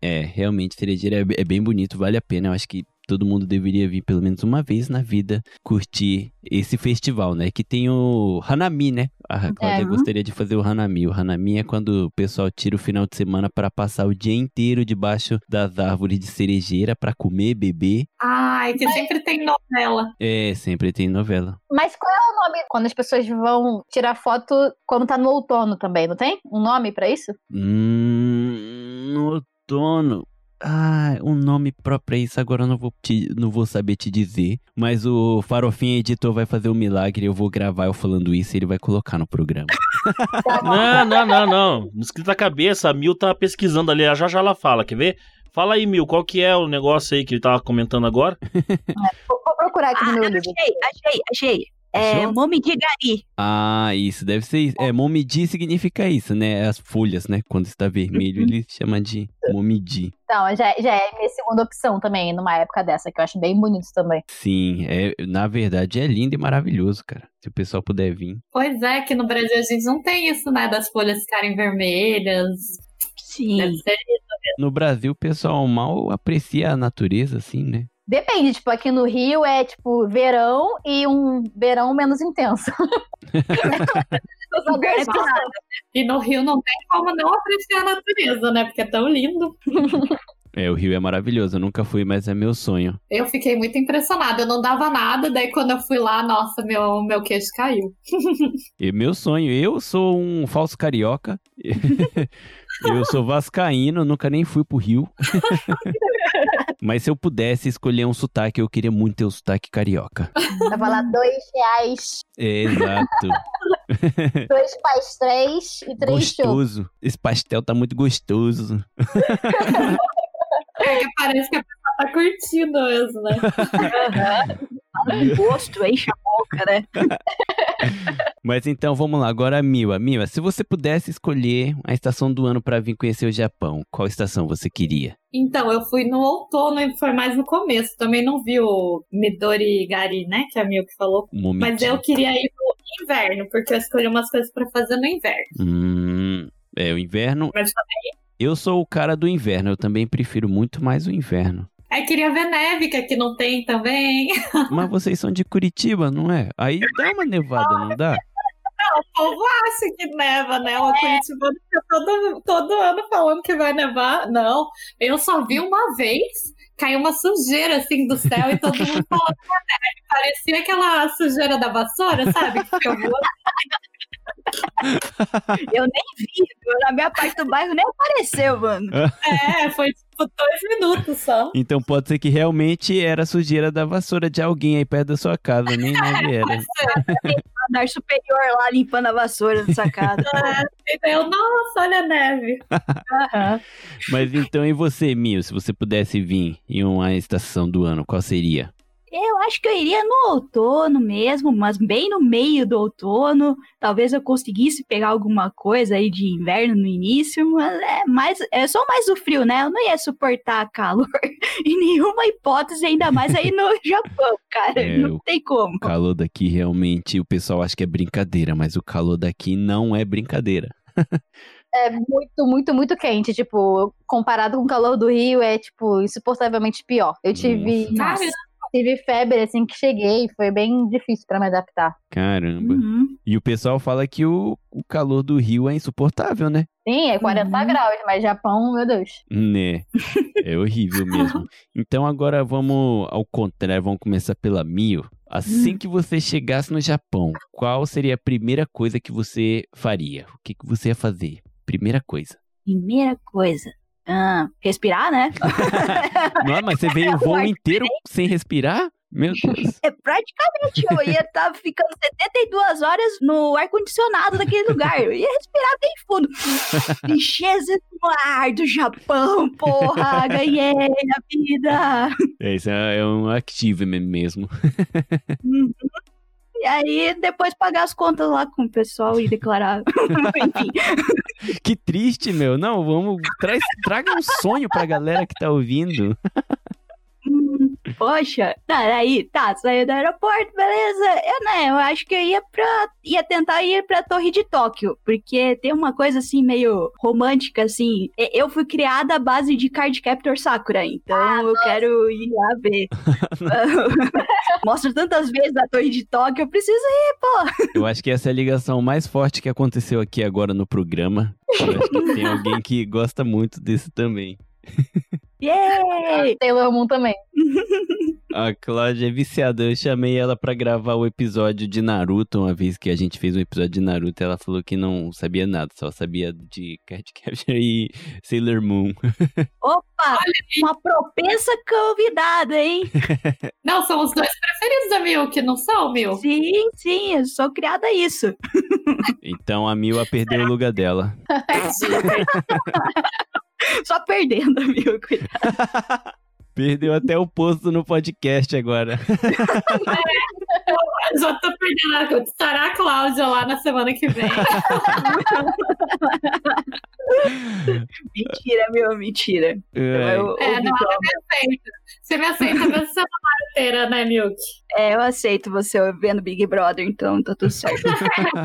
É, realmente, Cerejeira é, é bem bonito, vale a pena. Eu acho que todo mundo deveria vir pelo menos uma vez na vida curtir esse festival, né? Que tem o Hanami, né? A Cláudia É. gostaria de fazer o Hanami. O Hanami é quando o pessoal tira o final de semana para passar o dia inteiro debaixo das árvores de cerejeira para comer, beber. Ai, que sempre tem novela. É, sempre tem novela. Mas qual é o nome quando as pessoas vão tirar foto quando tá no outono também, não tem? Um nome pra isso? Hum, no outono. Ah, um nome próprio pra isso agora eu não vou, te- não vou saber te dizer. Mas o Farofinha Editor vai fazer um milagre. Eu vou gravar eu falando isso e ele vai colocar no programa. Não, não, não, não. No escrito da cabeça, a Mil tá pesquisando ali. Já já ela fala, quer ver? Fala aí, Mil, qual que é o negócio aí que ele tava comentando agora? Vou, vou procurar aqui no meu livro. Achei, achei, achei. É Achou? Momi de Gari. Ah, isso deve ser isso. É, momidi significa isso, né? As folhas, né? Quando está vermelho, ele chama de momidi. Então, já, já é minha segunda opção também, numa época dessa, que eu acho bem bonito também. Sim, é, na verdade é lindo e maravilhoso, cara. Se o pessoal puder vir. Pois é, que no Brasil a gente não tem isso, né? Das folhas ficarem vermelhas. Sim. Deve ser No Brasil, o pessoal mal aprecia a natureza, assim, né? Depende, tipo, aqui no Rio é tipo verão e um verão menos intenso. É. E no Rio não tem como não apreciar a natureza, né? Porque é tão lindo. É, o Rio é maravilhoso. Eu nunca fui, mas é meu sonho. Eu fiquei muito impressionada. Eu não dava nada, daí quando eu fui lá, nossa, meu, meu queixo caiu. E meu sonho, eu sou um falso carioca. eu sou vascaíno, nunca nem fui pro Rio. Mas se eu pudesse escolher um sotaque, eu queria muito ter o sotaque carioca. Vai falar dois reais, É, exato. dois pastéis e três gostoso. Esse pastel tá muito gostoso. É que parece que a pessoa tá curtindo mesmo, né? Fala com gosto, enche a boca, né? Mas então vamos lá, agora a Miwa. Miwa, se você pudesse escolher a estação do ano pra vir conhecer o Japão, qual estação você queria? Então, eu fui no outono e foi mais no começo. Também não vi o Midori Gari, né? Que é a Mil que falou. Um. Mas eu queria ir no inverno, porque eu escolhi umas coisas pra fazer no inverno. Hum, é, o inverno. Mas Eu sou o cara do inverno, eu também prefiro muito mais o inverno. Aí queria ver neve, que aqui não tem também. Mas vocês são de Curitiba, não é? Aí dá uma nevada, não dá? O povo acha que neva, né? O Curitibano fica todo, todo ano falando que vai nevar. Não, eu só vi uma vez, caiu uma sujeira assim do céu e todo mundo falando que é neve. Parecia aquela sujeira da vassoura, sabe? Que fica voando. Eu nem vi. Na minha parte do bairro nem apareceu, mano. É, foi tipo dois minutos só. Então pode ser que realmente era sujeira da vassoura de alguém aí perto da sua casa, nem neve era. Andar superior lá limpando a vassoura da sacada. E daí eu, nossa, olha a neve. Aham. Mas então, e você, Mil, se você pudesse vir em uma estação do ano, qual seria? Eu acho que eu iria no outono mesmo, mas bem no meio do outono. Talvez eu conseguisse pegar alguma coisa aí de inverno no início, mas é mais, é só mais o frio, né? Eu não ia suportar calor em nenhuma hipótese, ainda mais aí no Japão, cara. É, não tem como. O calor daqui realmente, o pessoal acha que é brincadeira, mas o calor daqui não é brincadeira. É muito, muito, muito quente. Tipo, comparado com o calor do Rio, é, tipo, insuportavelmente pior. Eu tive, Cara, tive febre assim que cheguei. Foi bem difícil pra me adaptar. Caramba. Uhum. E o pessoal fala que o, o calor do Rio é insuportável, né? Sim, é 40 Uhum. graus, mas Japão, meu Deus. Né? É horrível mesmo. Então agora vamos ao contrário, vamos começar pela Mio. Assim que você chegasse no Japão, qual seria a primeira coisa que você faria? O que, que você ia fazer? Primeira coisa. Primeira coisa. Ah, respirar, né? Não, mas você veio o voo inteiro sem respirar? Meu Deus. É praticamente, eu ia estar ficando 72 horas no ar-condicionado daquele lugar. Eu ia respirar bem fundo. Riqueza no ar do Japão, porra, ganhei a vida. É, isso é é um achievement mesmo. Uhum. E aí, depois pagar as contas lá com o pessoal e declarar. Enfim. Que triste, meu. Não, vamos. Traz, traga um sonho pra galera que tá ouvindo. Poxa, tá, aí, tá, saiu do aeroporto, beleza. Eu, né, eu acho que eu ia pra. ia tentar ir pra Torre de Tóquio, porque tem uma coisa assim, meio romântica, assim. Eu fui criada à base de Card Captor Sakura, então eu quero ir lá ver. Mostra tantas vezes a Torre de Tóquio, eu preciso ir. Eu acho que essa é a ligação mais forte que aconteceu aqui agora no programa. Eu acho que tem alguém que gosta muito desse também. Yay! Taylor Moon também. A Cláudia é viciada. Eu chamei ela pra gravar o episódio de Naruto uma vez que a gente fez um episódio de Naruto. Ela falou que não sabia nada, só sabia de Card Capture e Sailor Moon. Opa! Uma propensa convidada, hein? não, são os dois preferidos da Milk, não são, Milk? Sim, sim, eu sou criada a isso. Então a Mila perdeu o lugar dela. Só perdendo, amigo. Cuidado. Perdeu até o posto no podcast agora. Já tô perdendo. Estará a Cláudia lá na semana que vem. Mentira, meu, mentira. É, Eu, É, eu- não, ela me aceita. Você me aceita mesmo sendo inteira, né, Milk? é, eu aceito você vendo Big Brother, então tá tudo certo.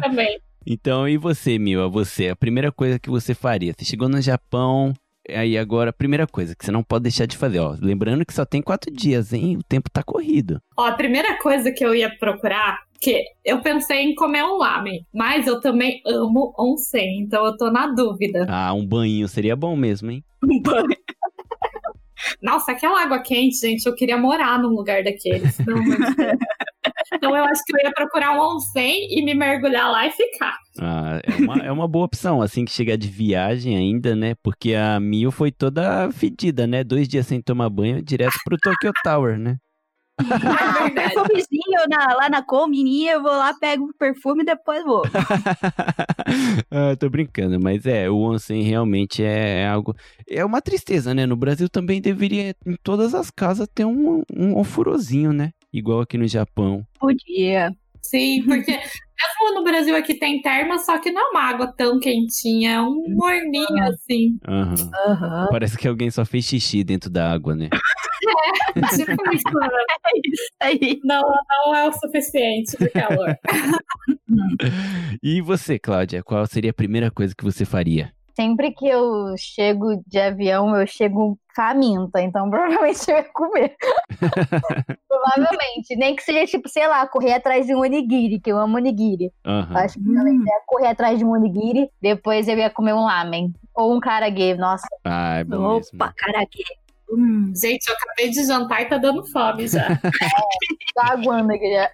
Também. Então, e você, Mila? Você, a primeira coisa que você faria? Você chegou no Japão, aí agora, a primeira coisa que você não pode deixar de fazer, ó. Lembrando que só tem quatro dias, hein? O tempo tá corrido. Ó, a primeira coisa que eu ia procurar, que eu pensei em comer um lamen, mas eu também amo onsen, então eu tô na dúvida. Ah, um banho seria bom mesmo, hein? Um banho. Nossa, aquela água quente, gente, eu queria morar num lugar daqueles. De Deus. Então eu acho que eu ia procurar um onsen e me mergulhar lá e ficar. Ah, é uma, é uma boa opção, assim que chegar de viagem ainda, né? Porque a Mio foi toda fedida, né? Dois dias sem tomar banho, direto pro Tokyo Tower, né? É verdade. Perfumezinho na- lá na combininha, eu vou lá, pego o perfume e depois vou. ah, tô brincando, mas é, o onsen realmente é, é algo. É uma tristeza, né? No Brasil também deveria, em todas as casas, ter um, um ofurôzinho, né? Igual aqui no Japão. Podia. Sim, porque mesmo no Brasil aqui tem terma, só que não é uma água tão quentinha, é um morninho assim. Aham. Aham. Parece que alguém só fez xixi dentro da água, né? Tipo isso. né? É isso aí. Não, não é o suficiente de calor. E você, Cláudia, qual seria a primeira coisa que você faria? Sempre que eu chego de avião, eu chego faminta, então provavelmente eu ia comer. provavelmente. Nem que seja, tipo, sei lá, correr atrás de um onigiri, que eu amo onigiri. Aham. Acho que eu ia correr atrás de um onigiri, depois eu ia comer um lamen. Ou um karage, nossa. Ah, é bom mesmo. Opa, caraca. Hum. Gente, eu acabei de jantar e tá dando fome já. Tô aguando aqui já.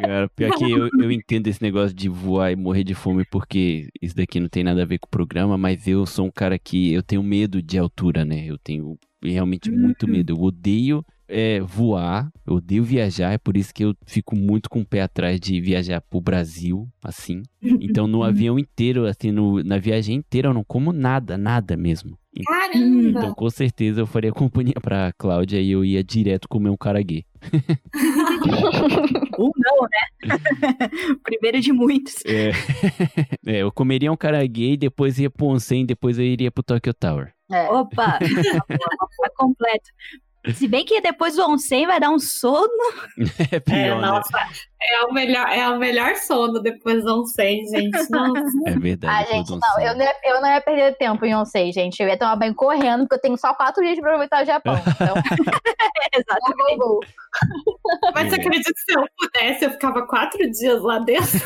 Cara, pior que eu, eu entendo esse negócio de voar e morrer de fome, porque isso daqui não tem nada a ver com o programa, mas eu sou um cara que eu tenho medo de altura, né? Eu tenho realmente muito medo. Eu odeio é, voar, eu odeio viajar, é por isso que eu fico muito com o pé atrás de viajar pro Brasil, assim. Então no avião inteiro, assim, no, na viagem inteira eu não como nada, nada mesmo. Então Caramba! com certeza eu faria companhia pra Cláudia e eu ia direto comer um caraguê. Um não, né? Primeiro de muitos. É. é, eu comeria um caranguejo, depois ia pro onsen, depois eu iria pro Tokyo Tower. É. Opa, tá completo. Se bem que depois do onsen vai dar um sono. É É, pior, né? nossa, é o melhor, é o melhor sono depois do onsen, gente. Nossa. É verdade. Ah, gente, não, onsen. eu não, ia, eu não ia perder tempo em Onsei, gente. Eu ia tomar banho correndo, porque eu tenho só quatro dias pra aproveitar o Japão. Então, Exatamente. vou, vou. Mas você É. acredita que se eu pudesse, eu ficava quatro dias lá dentro?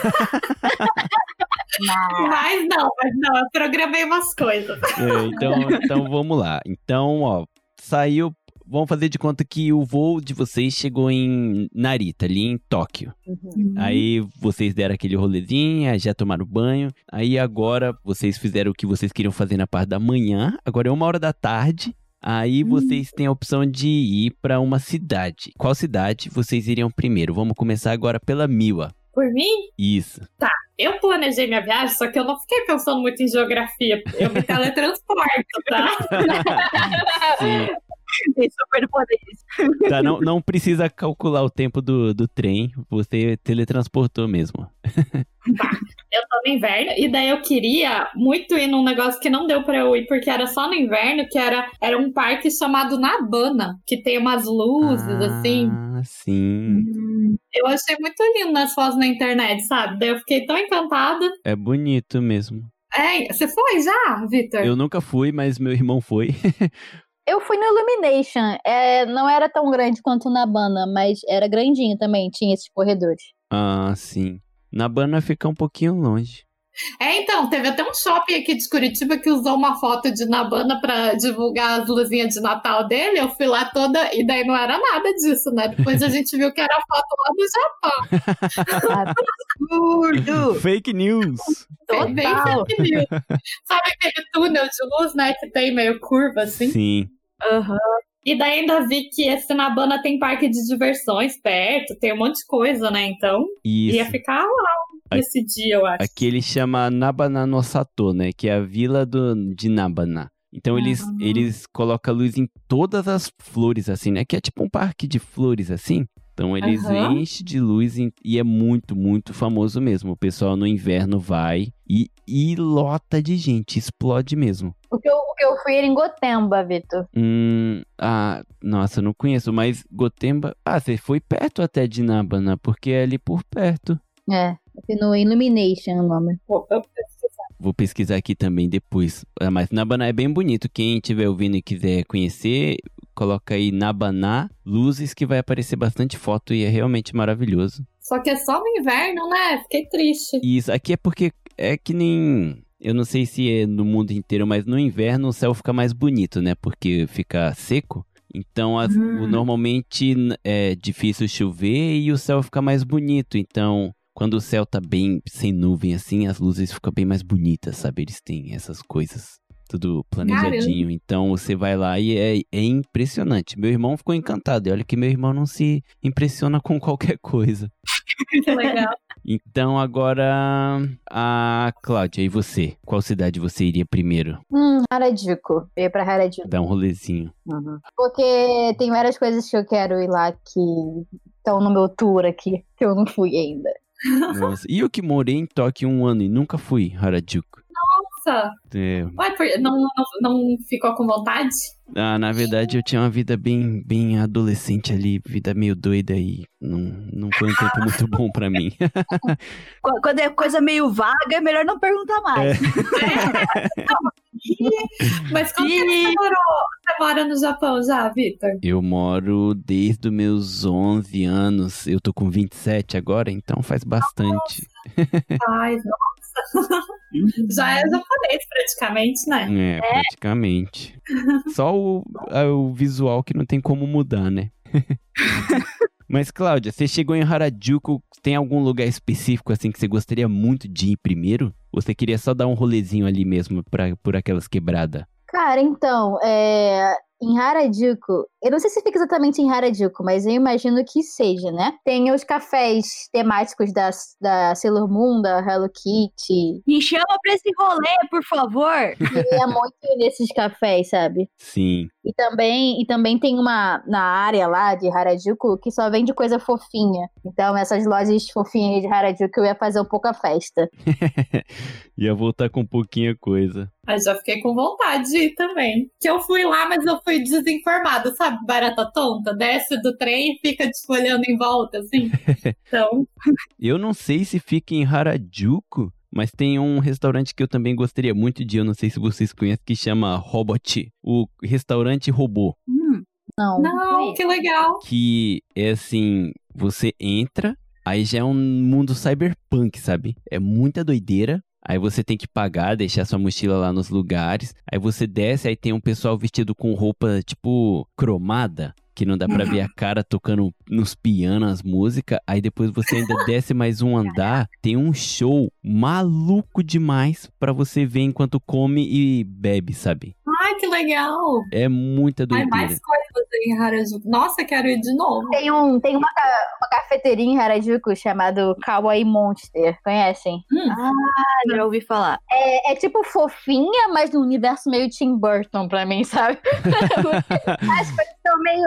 Mas não, mas não, eu programei umas coisas. É, então, então vamos lá. Então, ó, saiu. Vamos fazer de conta que o voo de vocês chegou em Narita, ali em Tóquio. Uhum. Aí vocês deram aquele rolezinho, aí já tomaram banho. Aí agora vocês fizeram o que vocês queriam fazer na parte da manhã. Agora é uma hora da tarde. Aí vocês têm a opção de ir pra uma cidade. Qual cidade vocês iriam primeiro? Vamos começar agora pela Miwa. Por mim, Isso. eu planejei minha viagem, só que eu não fiquei pensando muito em geografia. Eu me teletransporto, tá? Tem superpoderes. Tá, não, não precisa calcular o tempo do, do trem. Você teletransportou mesmo. Eu tô no inverno, e daí eu queria muito ir num negócio que não deu pra eu ir, porque era só no inverno, que era, era um parque chamado Nabana, que tem umas luzes, assim. Ah, sim. Eu achei muito lindo nas fotos na internet, sabe? Daí eu fiquei tão encantada. É bonito mesmo. É, você foi já, Vitor? Eu nunca fui, mas meu irmão foi. Eu fui no Illumination. É, não era tão grande quanto na Bana, mas era grandinho também. Tinha esses corredores. ah, sim. Na Bana fica um pouquinho longe. É, então, teve até um shopping aqui de Curitiba que usou uma foto de Nabana pra divulgar as luzinhas de Natal dele. Eu fui lá toda, e daí não era nada disso, né? Depois a gente viu que era a foto lá do Japão. Absurdo! Fake news! Bem- bem Total. fake news. Sabe aquele túnel de luz, né? Que tem meio curva, assim? Sim. Aham. E daí ainda vi que esse Nabana tem parque de diversões perto, tem um monte de coisa, né? Então, ia Isso. ficar lá nesse dia, eu acho. Aqui ele chama Nabana no Sato, né? Que é a vila do, de Nabana. Então eles, Ah. eles colocam luz em todas as flores, assim, né? Que é tipo um parque de flores, assim. Então eles Aham. enchem de luz e é muito, muito famoso mesmo. O pessoal no inverno vai e, e lota de gente, explode mesmo. O que eu, o que eu fui era em Gotemba, Vitor. Hum, ah, nossa, eu não conheço, mas Gotemba. Ah, você foi perto até de Nabana, porque é ali por perto. É, no Illumination o nome. Vou pesquisar aqui também depois. Ah, Mas Nabana é bem bonito. Quem estiver ouvindo e quiser conhecer, coloca aí Nabana Luzes que vai aparecer bastante foto e é realmente maravilhoso. Só que é só no inverno, né? Fiquei triste. Isso aqui é porque é que nem. Eu não sei se é no mundo inteiro, mas no inverno o céu fica mais bonito, né? Porque fica seco. Então, as- Hum. normalmente é difícil chover e o céu fica mais bonito. Então, quando o céu tá bem sem nuvem assim, as luzes ficam bem mais bonitas, sabe? Eles têm essas coisas tudo planejadinho. Então, você vai lá e é, é impressionante. Meu irmão ficou encantado. E olha que meu irmão não se impressiona com qualquer coisa. Que legal. Então agora a Cláudia, e você? Qual cidade você iria primeiro? Hum, Harajuku. Eu ia pra Harajuku. Dar um rolezinho. Porque tem várias coisas que eu quero ir lá que estão no meu tour aqui, que eu não fui ainda. Nossa. E eu que morei em Tóquio um ano e nunca fui Harajuku. Nossa, É, Ué, por- não, não, não ficou com vontade? ah, na verdade eu tinha uma vida bem, bem adolescente ali, vida meio doida e não, não foi um tempo muito bom pra mim. Qu- Quando é coisa meio vaga, é melhor não perguntar mais. Mas como que você morou? Você mora no Japão já, Vitor? Eu moro desde os meus 11 anos, eu tô com 27 agora, então faz bastante. Ai, nossa. Já é japonês praticamente, né? É, praticamente. Só o, o visual que não tem como mudar, né? Mas, Cláudia, você chegou em Harajuku, tem algum lugar específico assim que você gostaria muito de ir primeiro? Ou você queria só dar um rolezinho ali mesmo pra, por aquelas quebradas? Cara, então, é, em Harajuku, eu não sei se fica exatamente em Harajuku, mas eu imagino que seja, né? Tem os cafés temáticos da, da Sailor Moon, da Hello Kitty. Me chama pra esse rolê, por favor. E é muito nesses cafés, sabe? Sim. E também, e também tem uma na área lá de Harajuku que só vende coisa fofinha. Então, essas lojas fofinhas de Harajuku eu ia fazer um pouco a festa. Ia voltar com pouquinha coisa. Aí já fiquei com vontade de ir também. Que eu fui lá, mas eu fui desinformada, sabe? Barata tonta. Desce do trem e fica tipo, olhando em volta, assim. Então, Eu não sei se fica em Harajuku, mas tem um restaurante que eu também gostaria muito de ir, eu não sei se vocês conhecem, que chama Robot, o restaurante robô. Hum, Não. não, que legal. Que é assim, você entra, aí já é um mundo cyberpunk, sabe? É muita doideira. Aí você tem que pagar, deixar sua mochila lá nos lugares. Aí você desce, aí tem um pessoal vestido com roupa tipo cromada, que não dá pra ver a cara tocando nos pianos as músicas. Aí depois você ainda desce mais um andar, tem um show maluco demais pra você ver enquanto come e bebe, sabe? Ai, que legal. É muita Ai, doideira. mais coisas em Harajuku. Nossa, quero ir de novo. Tem, um, tem uma, uma cafeteria em Harajuku chamado Kawaii Monster. Conhecem? Hum, ah, já ouvi falar. É, é tipo fofinha, mas no universo meio Tim Burton pra mim, sabe? As coisas são meio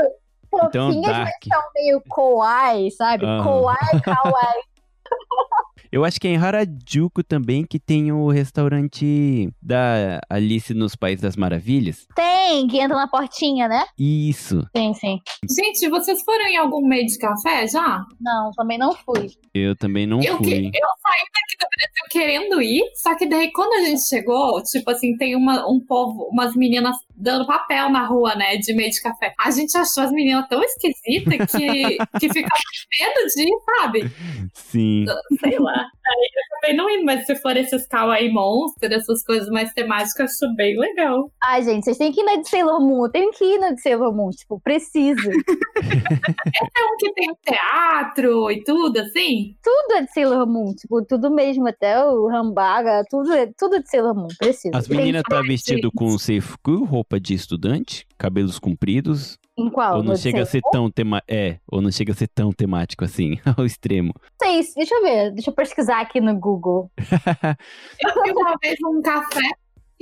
Então, fofinhas, mas dark. são meio kawaii, sabe? Aham. Kawaii, kawaii. Eu acho que é em Harajuku também que tem o restaurante da Alice nos Países das Maravilhas. Tem, que entra na portinha, né? Isso. Sim, sim. Gente, vocês foram em algum meio de café já? Não, também não fui. Eu também não eu, que- fui. eu saí daqui do Brasil querendo ir, só que daí quando a gente chegou, tipo assim, tem uma, um povo, umas meninas dando papel na rua, né, de meio de café. A gente achou as meninas tão esquisitas que, que ficava com medo de ir, sabe? Sim. Sei lá. Aí eu acabei não indo, mas se for esses kawaii monster, essas coisas mais temáticas, acho bem legal. Ai, gente, vocês têm que ir na de Sailor Moon. Eu tenho que ir na de Sailor Moon. Tipo, preciso. É um que tem teatro e tudo, assim? tudo é de Sailor Moon. Tipo, tudo mesmo. Até o Rambaga, tudo, é- tudo de Sailor Moon. Preciso. As Tem- meninas tá vestido com seifuku, roupa de estudante, cabelos compridos, Em qual? ou não No chega a ser tão tema é, ou não chega a ser tão temático assim, ao extremo. Não sei, deixa eu ver. Deixa eu pesquisar aqui no Google. Eu vi uma vez um café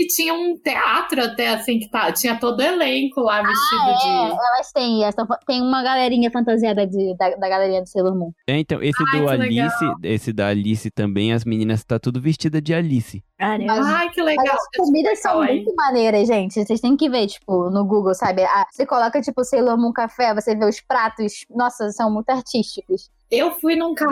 e tinha um teatro até, assim, que tá, tinha todo o elenco lá vestido É, de. elas têm. Essa, tem uma galerinha fantasiada de, da, da galerinha do Sailor Moon. É, então, esse Ai, do que Alice, esse da Alice também, as meninas tá tudo vestida de Alice. Caramba. Ai, que Mas legal. as comidas são Kawaii. muito maneiras, gente. Vocês têm que ver, tipo, no Google, sabe? Ah, você coloca, tipo, Sailor Moon Café, você vê os pratos. Nossa, são muito artísticos. Eu fui num café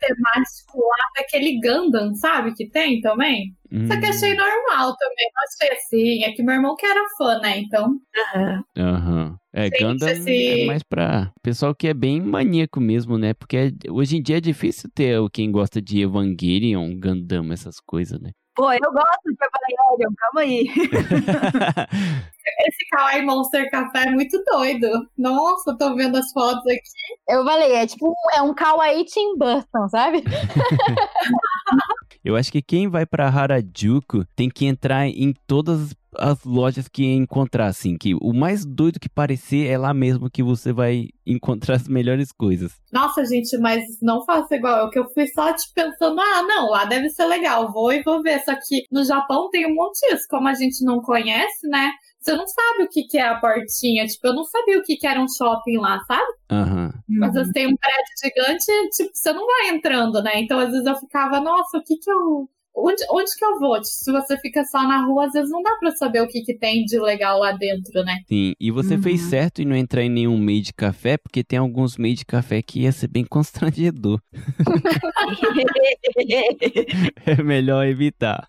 temático lá daquele Gundam, sabe? Que tem também. Só que Hum, achei normal também. Não achei assim. É que meu irmão que era fã, né? Então. Aham. Aham. É, Gente, Gundam esse- é mais pra pessoal que é bem maníaco mesmo, né? Porque é- hoje em dia é difícil ter o- quem gosta de Evangelion, Gundam, essas coisas, né? Pô, eu gosto de Evangelion, calma aí. Esse Kawaii Monster Café é muito doido. Nossa, eu tô vendo as fotos aqui. Eu falei, é tipo, é um kawaii Tim Burton, sabe? Eu acho que quem vai pra Harajuku tem que entrar em todas as lojas que encontrar, assim, que o mais doido que parecer é lá mesmo que você vai encontrar as melhores coisas. Nossa, gente, mas não faça igual eu, que eu fui só tipo, pensando, ah, não, lá deve ser legal, vou e vou ver. Só que no Japão tem um monte disso, como a gente não conhece, né? Você não sabe o que, que é a portinha. Tipo, eu não sabia o que, que era um shopping lá, sabe? Aham. Às vezes tem um prédio gigante e, tipo, você não vai entrando, né? Então, às vezes eu ficava, nossa, o que que eu. Onde, onde que eu vou? Se você fica só na rua, às vezes não dá pra saber o que, que tem de legal lá dentro, né? Sim, e você Uhum. fez certo em não entrar em nenhum meio de café, porque tem alguns meios de café que ia ser bem constrangedor. É melhor evitar.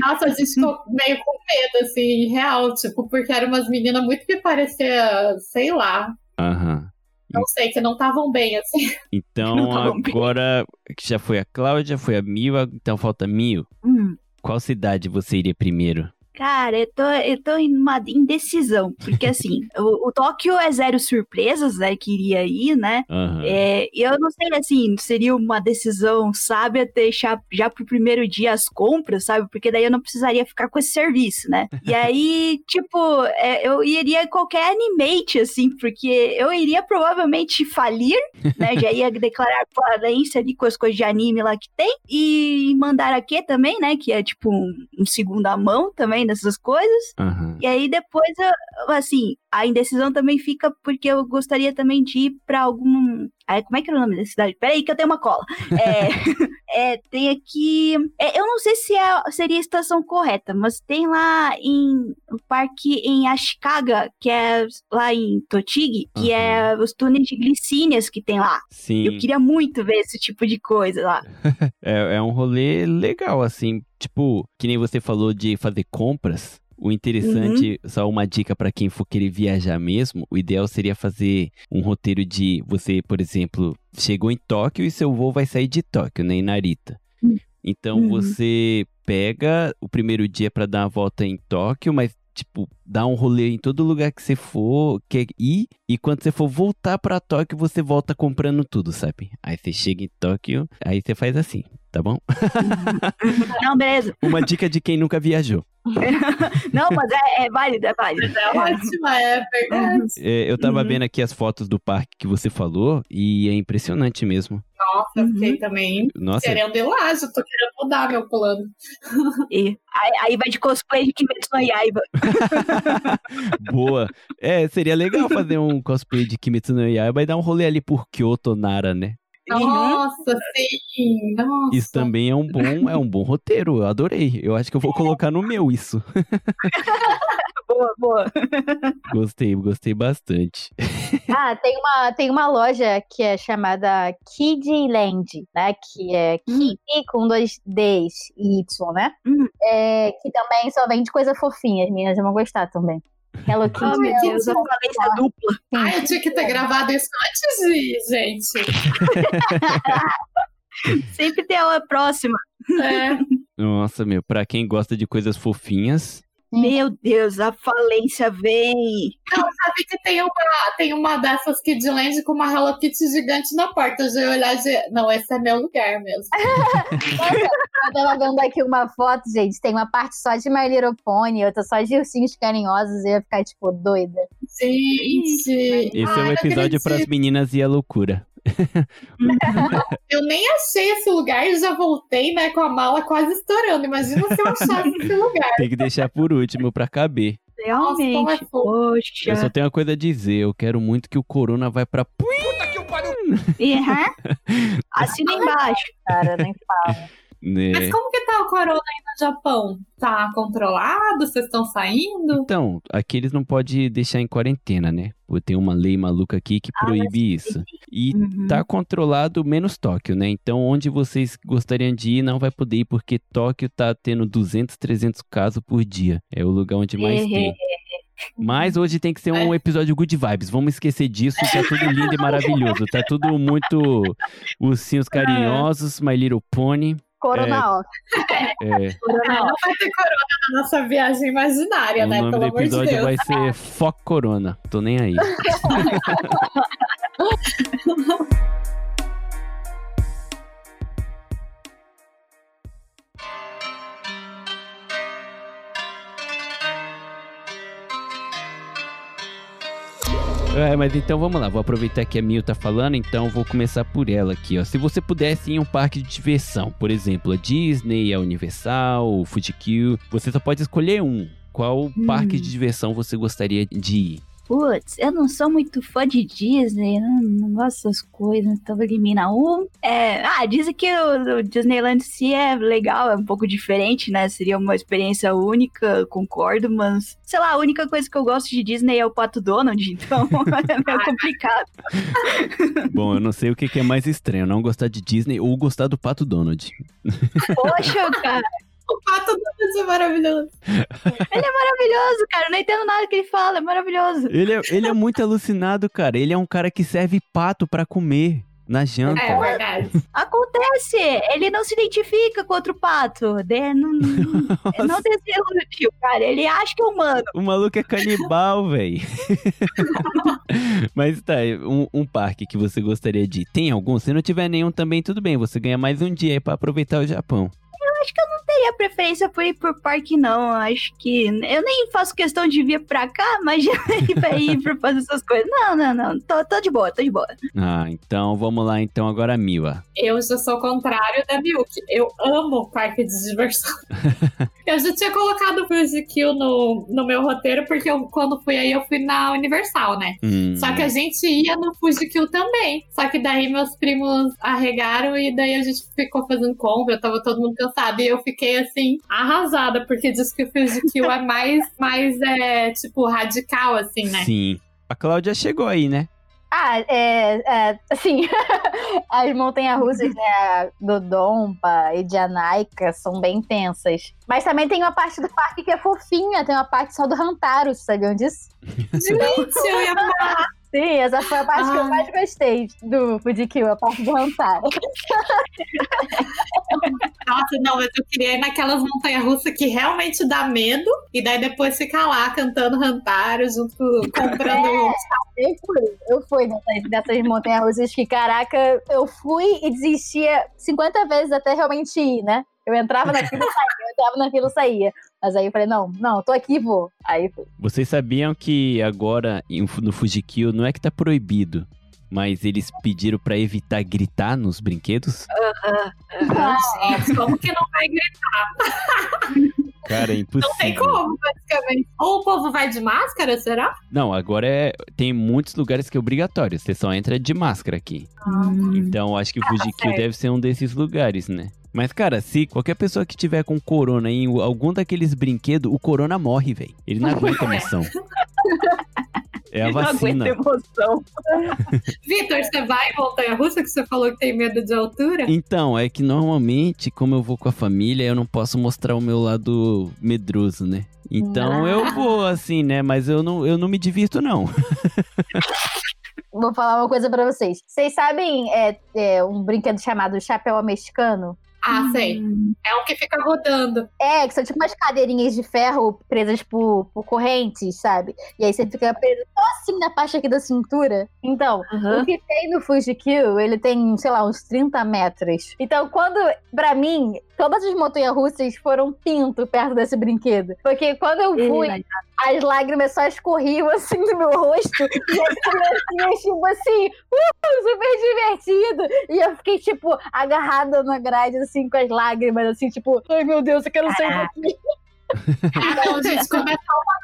Nossa, a gente ficou meio com medo, assim, real, tipo, porque eram umas meninas muito que parecia, sei lá, Aham. Não sei, que não estavam bem, assim. Então bem. agora que já foi a Cláudia, foi a Mil, então falta Mil. Hum, Qual cidade você iria primeiro? Cara, eu tô, eu tô em uma indecisão, porque assim, o, o Tóquio é zero surpresas, né, que iria ir, né? Aham. É, eu não sei, assim, seria uma decisão sábia deixar já pro primeiro dia as compras, sabe? Porque daí eu não precisaria ficar com esse serviço, né? E aí, tipo, é, eu iria em qualquer animate, assim, porque eu iria provavelmente falir, né? Já ia declarar falência ali com as coisas de anime lá que tem. E mandar aqui também, né? Que é tipo um, um segunda mão também dessas coisas. Aham. E aí depois, eu, assim, a indecisão também fica porque eu gostaria também de ir pra algum. Ai, como é que era o nome da cidade? Peraí, que eu tenho uma cola. É, é, tem aqui. é, eu não sei se é- seria a estação correta, mas tem lá em o parque em Ashikaga, que é lá em Totig, que é os túneis de glicínias que tem lá. Sim. Eu queria muito ver esse tipo de coisa lá. É, é um rolê legal, assim. Tipo, que nem você falou de fazer compras. O interessante, só uma dica pra quem for querer viajar mesmo, o ideal seria fazer um roteiro de você, por exemplo, chegou em Tóquio e seu voo vai sair de Tóquio, né, em Narita. Então Uhum. você pega o primeiro dia pra dar uma volta em Tóquio, mas tipo, dá um rolê em todo lugar que você for, quer ir, e quando você for voltar pra Tóquio, você volta comprando tudo, sabe? Aí você chega em Tóquio, aí você faz assim, tá bom? Não, beleza. Uma dica de quem nunca viajou. Não, mas é, é válido, é válido. É ótima, é verdade. É, eu tava Uhum. vendo aqui as fotos do parque que você falou e é impressionante mesmo. Nossa, eu fiquei Uhum. também Nossa, querendo ir lá, já tô querendo mudar meu plano. E aí, aí vai de cosplay de Kimetsu no Yaiba. boa. É, seria legal fazer um cosplay de Kimetsu no Yaiba e dar um rolê ali por Kyoto, Nara, né? Nossa, sim. Nossa. Isso também é um bom, é um bom roteiro. Eu adorei. Eu acho que eu vou colocar no meu isso. Boa, boa. Gostei, gostei bastante. Ah, tem uma, tem uma loja que é chamada Kid Land, né? Que é Kid com dois Ds e Y, né? Hum. É, que também só vende coisa fofinha. As meninas vão gostar também. Hello Kitty. Oh, meu é Deus, a falência dupla. Ai, eu tinha que ter gravado isso antes de ir, gente. Sempre tem a próxima. É. Nossa, meu, pra quem gosta de coisas fofinhas, Meu Deus, a falência vem. Sabe que tem uma, tem uma dessas Kidland com uma Hello Kitty gigante na porta. Eu já ia olhar não, esse é meu lugar mesmo. Eu tava vendo aqui uma foto, gente. Tem uma parte só de My Little Pony, outra só de ursinhos carinhosos. Eu ia ficar, tipo, doida. Gente. esse é ai, o não episódio pras acredito. meninas e a loucura. Eu nem achei esse lugar e já voltei, né, com a mala quase estourando. Imagina se eu achasse esse lugar. Tem que deixar por último pra caber. Realmente. é fofo. Eu só Poxa. tenho uma coisa a dizer, eu quero muito que o Corona vai pra Uhum. Assina embaixo. Cara, nem fala. Né? Mas como que tá o corona aí no Japão? Tá controlado? Vocês estão saindo? Então, aqui eles não podem deixar em quarentena, né? Tem uma lei maluca aqui que Ah, proíbe isso. E Uhum. tá controlado menos Tóquio, né? Então, onde vocês gostariam de ir, não vai poder ir, porque Tóquio tá tendo 200, 300 casos por dia. É o lugar onde mais É, tem. Mas hoje tem que ser um episódio good vibes. Vamos esquecer disso. Tá tudo lindo e maravilhoso. Tá tudo muito ursinhos carinhosos, My Little Pony. Corona off. É, Ah, não vai ter corona na nossa viagem imaginária, o né? nome Pelo do amor de episódio Deus. vai ser Foco Corona. Tô nem aí. É, mas então vamos lá, vou aproveitar que a Mil tá falando, então vou começar por ela aqui, ó. Se você pudesse ir em um parque de diversão, por exemplo, a Disney, a Universal, o Fuji-Q, você só pode escolher um. Qual parque de diversão você gostaria de ir? Putz, eu não sou muito fã de Disney, não, não gosto dessas coisas, então vou eliminar um. É, ah, dizem que o, o Disneyland sim é legal, é um pouco diferente, né? Seria uma experiência única, concordo, mas sei lá, a única coisa que eu gosto de Disney é o Pato Donald, então é meio complicado. Bom, eu não sei o que que é mais estranho, não gostar de Disney ou gostar do Pato Donald. Poxa, cara, O pato do é maravilhoso. maravilhoso, cara, eu não entendo nada que ele fala, é maravilhoso. Ele é, ele é muito alucinado, cara. Ele é um cara que serve pato pra comer. na janta. É verdade. Acontece, ele não se identifica com outro pato. né? Não, não, não desiludiu, cara. Ele acha que é humano. O maluco é canibal, velho. Mas tá, um, um parque que você gostaria de ir. Tem algum? Se não tiver nenhum também, tudo bem. Você ganha mais um dia aí pra aproveitar o Japão. Acho que eu não teria preferência por ir por parque, não. Acho que. Eu nem faço questão de vir pra cá, mas já ir pra ir pra fazer essas coisas. Não, não, não. Tô, tô de boa, tô de boa. Ah, então vamos lá, então agora a Mila. Eu já sou o contrário da Milk. Eu amo parque de diversão. eu já tinha colocado o Fuji Kill no, no meu roteiro, porque eu, quando fui aí, eu fui na Universal, né? Hum, Só que a gente ia no Fuji Kill também. Só que daí meus primos arregaram e daí a gente ficou fazendo compra, tava todo mundo cansado. E eu fiquei assim, arrasada, porque diz que o Fuji Kill é mais, mais é, tipo, radical, assim, né? Sim. A Cláudia chegou aí, né? Ah, é, é, assim, as montanhas-russas, né, do Dompa e de Anaika são bem tensas. Mas também tem uma parte do parque que é fofinha, tem uma parte só do Rantaro, vocês sabiam disso? Gente, eu ia falar. Sim, essa foi a parte que eu Ah. mais gostei do Fujikill, a parte do Rantaro. Nossa, não, mas eu queria ir naquelas montanhas russas que realmente dá medo, e daí depois ficar lá cantando Rantaro, junto com- comprando. Eu fui, eu fui nessas, dessas montanhas-russas que, caraca, eu fui e desistia 50 vezes até realmente ir, né? Eu entrava naquilo e saía, eu entrava naquilo e saía. Mas aí eu falei, não, não, tô aqui e vou. Aí fui. Vocês sabiam que agora no Fujikill não é que tá proibido, mas eles pediram pra evitar gritar nos brinquedos? Gente, como que não vai gritar? Cara, é impossível. Não tem como, basicamente. Ou o povo vai de máscara, será? Não, agora é. Tem muitos lugares que é obrigatório. Você só entra de máscara aqui. Então acho que o Fujikill certo. deve ser um desses lugares, né? Mas, cara, se qualquer pessoa que tiver com corona em algum daqueles brinquedos, o corona morre, velho. Ele não aguenta a emoção. É a Não vacina. emoção. Vitor, você vai em montanha russa que você falou que tem medo de altura? Então, é que normalmente, como eu vou com a família, eu não posso mostrar o meu lado medroso, né? Então eu vou assim, né? Mas eu não, eu não me divirto, não. Vou falar uma coisa pra vocês. Vocês sabem é, é, um brinquedo chamado chapéu mexicano? Ah, sei. É um que fica rodando. É, que são tipo umas cadeirinhas de ferro presas por, por correntes, sabe? E aí você fica preso só assim na parte aqui da cintura. Então, Aham. o que tem no Fujikill, ele tem, sei lá, uns 30 metros. Então, quando, pra mim, todas as montanhas russas foram pinto perto desse brinquedo. Porque quando eu fui, as lágrimas só escorriam assim do meu rosto. e as criancinhas, tipo assim, uh, super divertido. E eu fiquei, tipo, agarrada na grade, assim, com as lágrimas, assim, tipo, ai meu Deus, eu quero sair daqui. Ah, não, gente, é só uma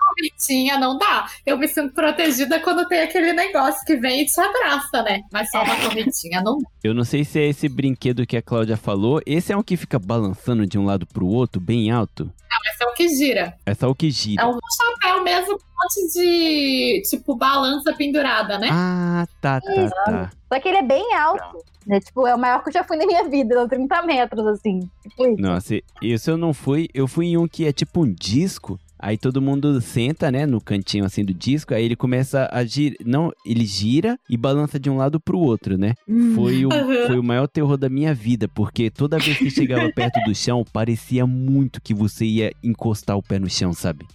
correntinha, não dá. Eu me sinto protegida quando tem aquele negócio que vem e te abraça, né? Mas só uma correntinha não dá. Eu não sei se é esse brinquedo que a Cláudia falou. Esse é um que fica balançando de um lado pro outro, bem alto. Esse é o que gira. É só o que gira. É um chapéu mesmo, monte de, tipo, balança pendurada, né? Ah, tá, tá, tá. Só que ele é bem alto. Né? Tipo, é o maior que eu já fui na minha vida, deu 30 metros, assim. Tipo isso. Nossa, esse eu não fui. Eu fui em um que é tipo um disco. Aí todo mundo senta, né, no cantinho assim do disco. Aí ele começa a girar. Não, ele gira e balança de um lado pro outro, né? Foi o, Uhum. foi o maior terror da minha vida, porque toda vez que chegava perto do chão, parecia muito que você ia encostar o pé no chão, sabe?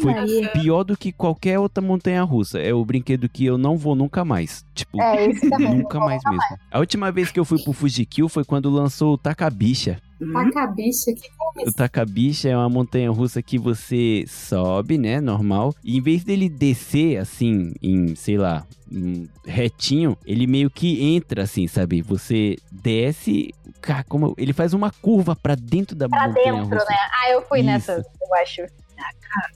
Foi Aí. pior do que qualquer outra montanha russa. É o brinquedo que eu não vou nunca mais. Tipo, É, nunca mais mesmo. A última vez que eu fui pro Fujikill foi quando lançou o Takabicha. Taca a bicha, que é O? Takabicha é uma montanha russa que você sobe, né, normal, e em vez dele descer assim, em, sei lá, um retinho, ele meio que entra assim, sabe? Você desce, cara, como ele faz uma curva pra dentro da Pra montanha dentro, russa. né? Ah, eu fui Isso. nessa, eu acho.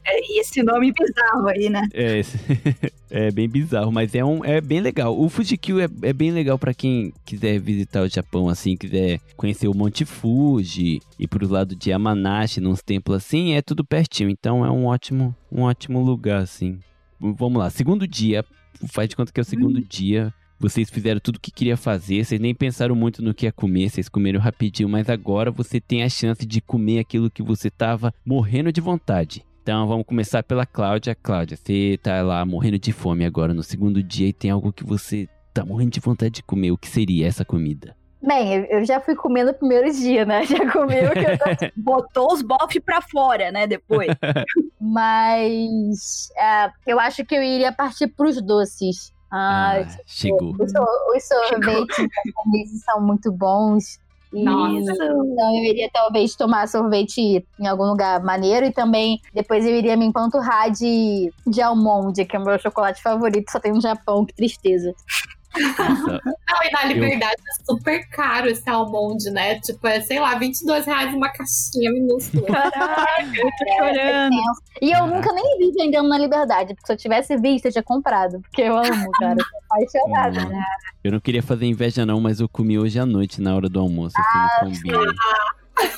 É, e esse nome bizarro aí, né? É, é bem bizarro, mas é, um, é bem legal. O Fujikill é, é bem legal pra quem quiser visitar o Japão, assim, quiser conhecer o Monte Fuji, ir pro lado de Yamanashi, nos templos assim, é tudo pertinho. Então é um ótimo, um ótimo lugar, assim. Vamos lá, segundo dia, faz de conta que é o segundo dia. Vocês fizeram tudo o que queria fazer, vocês nem pensaram muito no que ia comer, vocês comeram rapidinho, mas agora você tem a chance de comer aquilo que você tava morrendo de vontade. Então vamos começar pela Cláudia. Cláudia, você tá lá morrendo de fome agora no segundo dia e tem algo que você tá morrendo de vontade de comer. O que seria essa comida? Bem, eu, já fui comer no primeiro dia, né? Já comi o que eu. Botou os bofs pra fora, né? Depois. Mas é, eu acho que eu iria partir pros doces. Ah, Ah, chegou. os, os sorvetes japoneses são muito bons. Nossa. Então eu iria talvez tomar sorvete em algum lugar maneiro e também depois eu iria me empanturrar de, de almond, que é o meu chocolate favorito, só tem no Japão, que tristeza. Nossa, Não, e na Liberdade é super caro esse almond, né? Tipo, é, sei lá, 22 reais uma caixinha minúscula. Caraca, eu tô chorando. E eu nunca nem vi vendendo na Liberdade, porque se eu tivesse visto, eu tinha comprado, porque eu amo, cara. Eu sou apaixonada. Hum, eu não queria fazer inveja não, mas eu comi hoje à noite na hora do almoço. Eu fui no combine.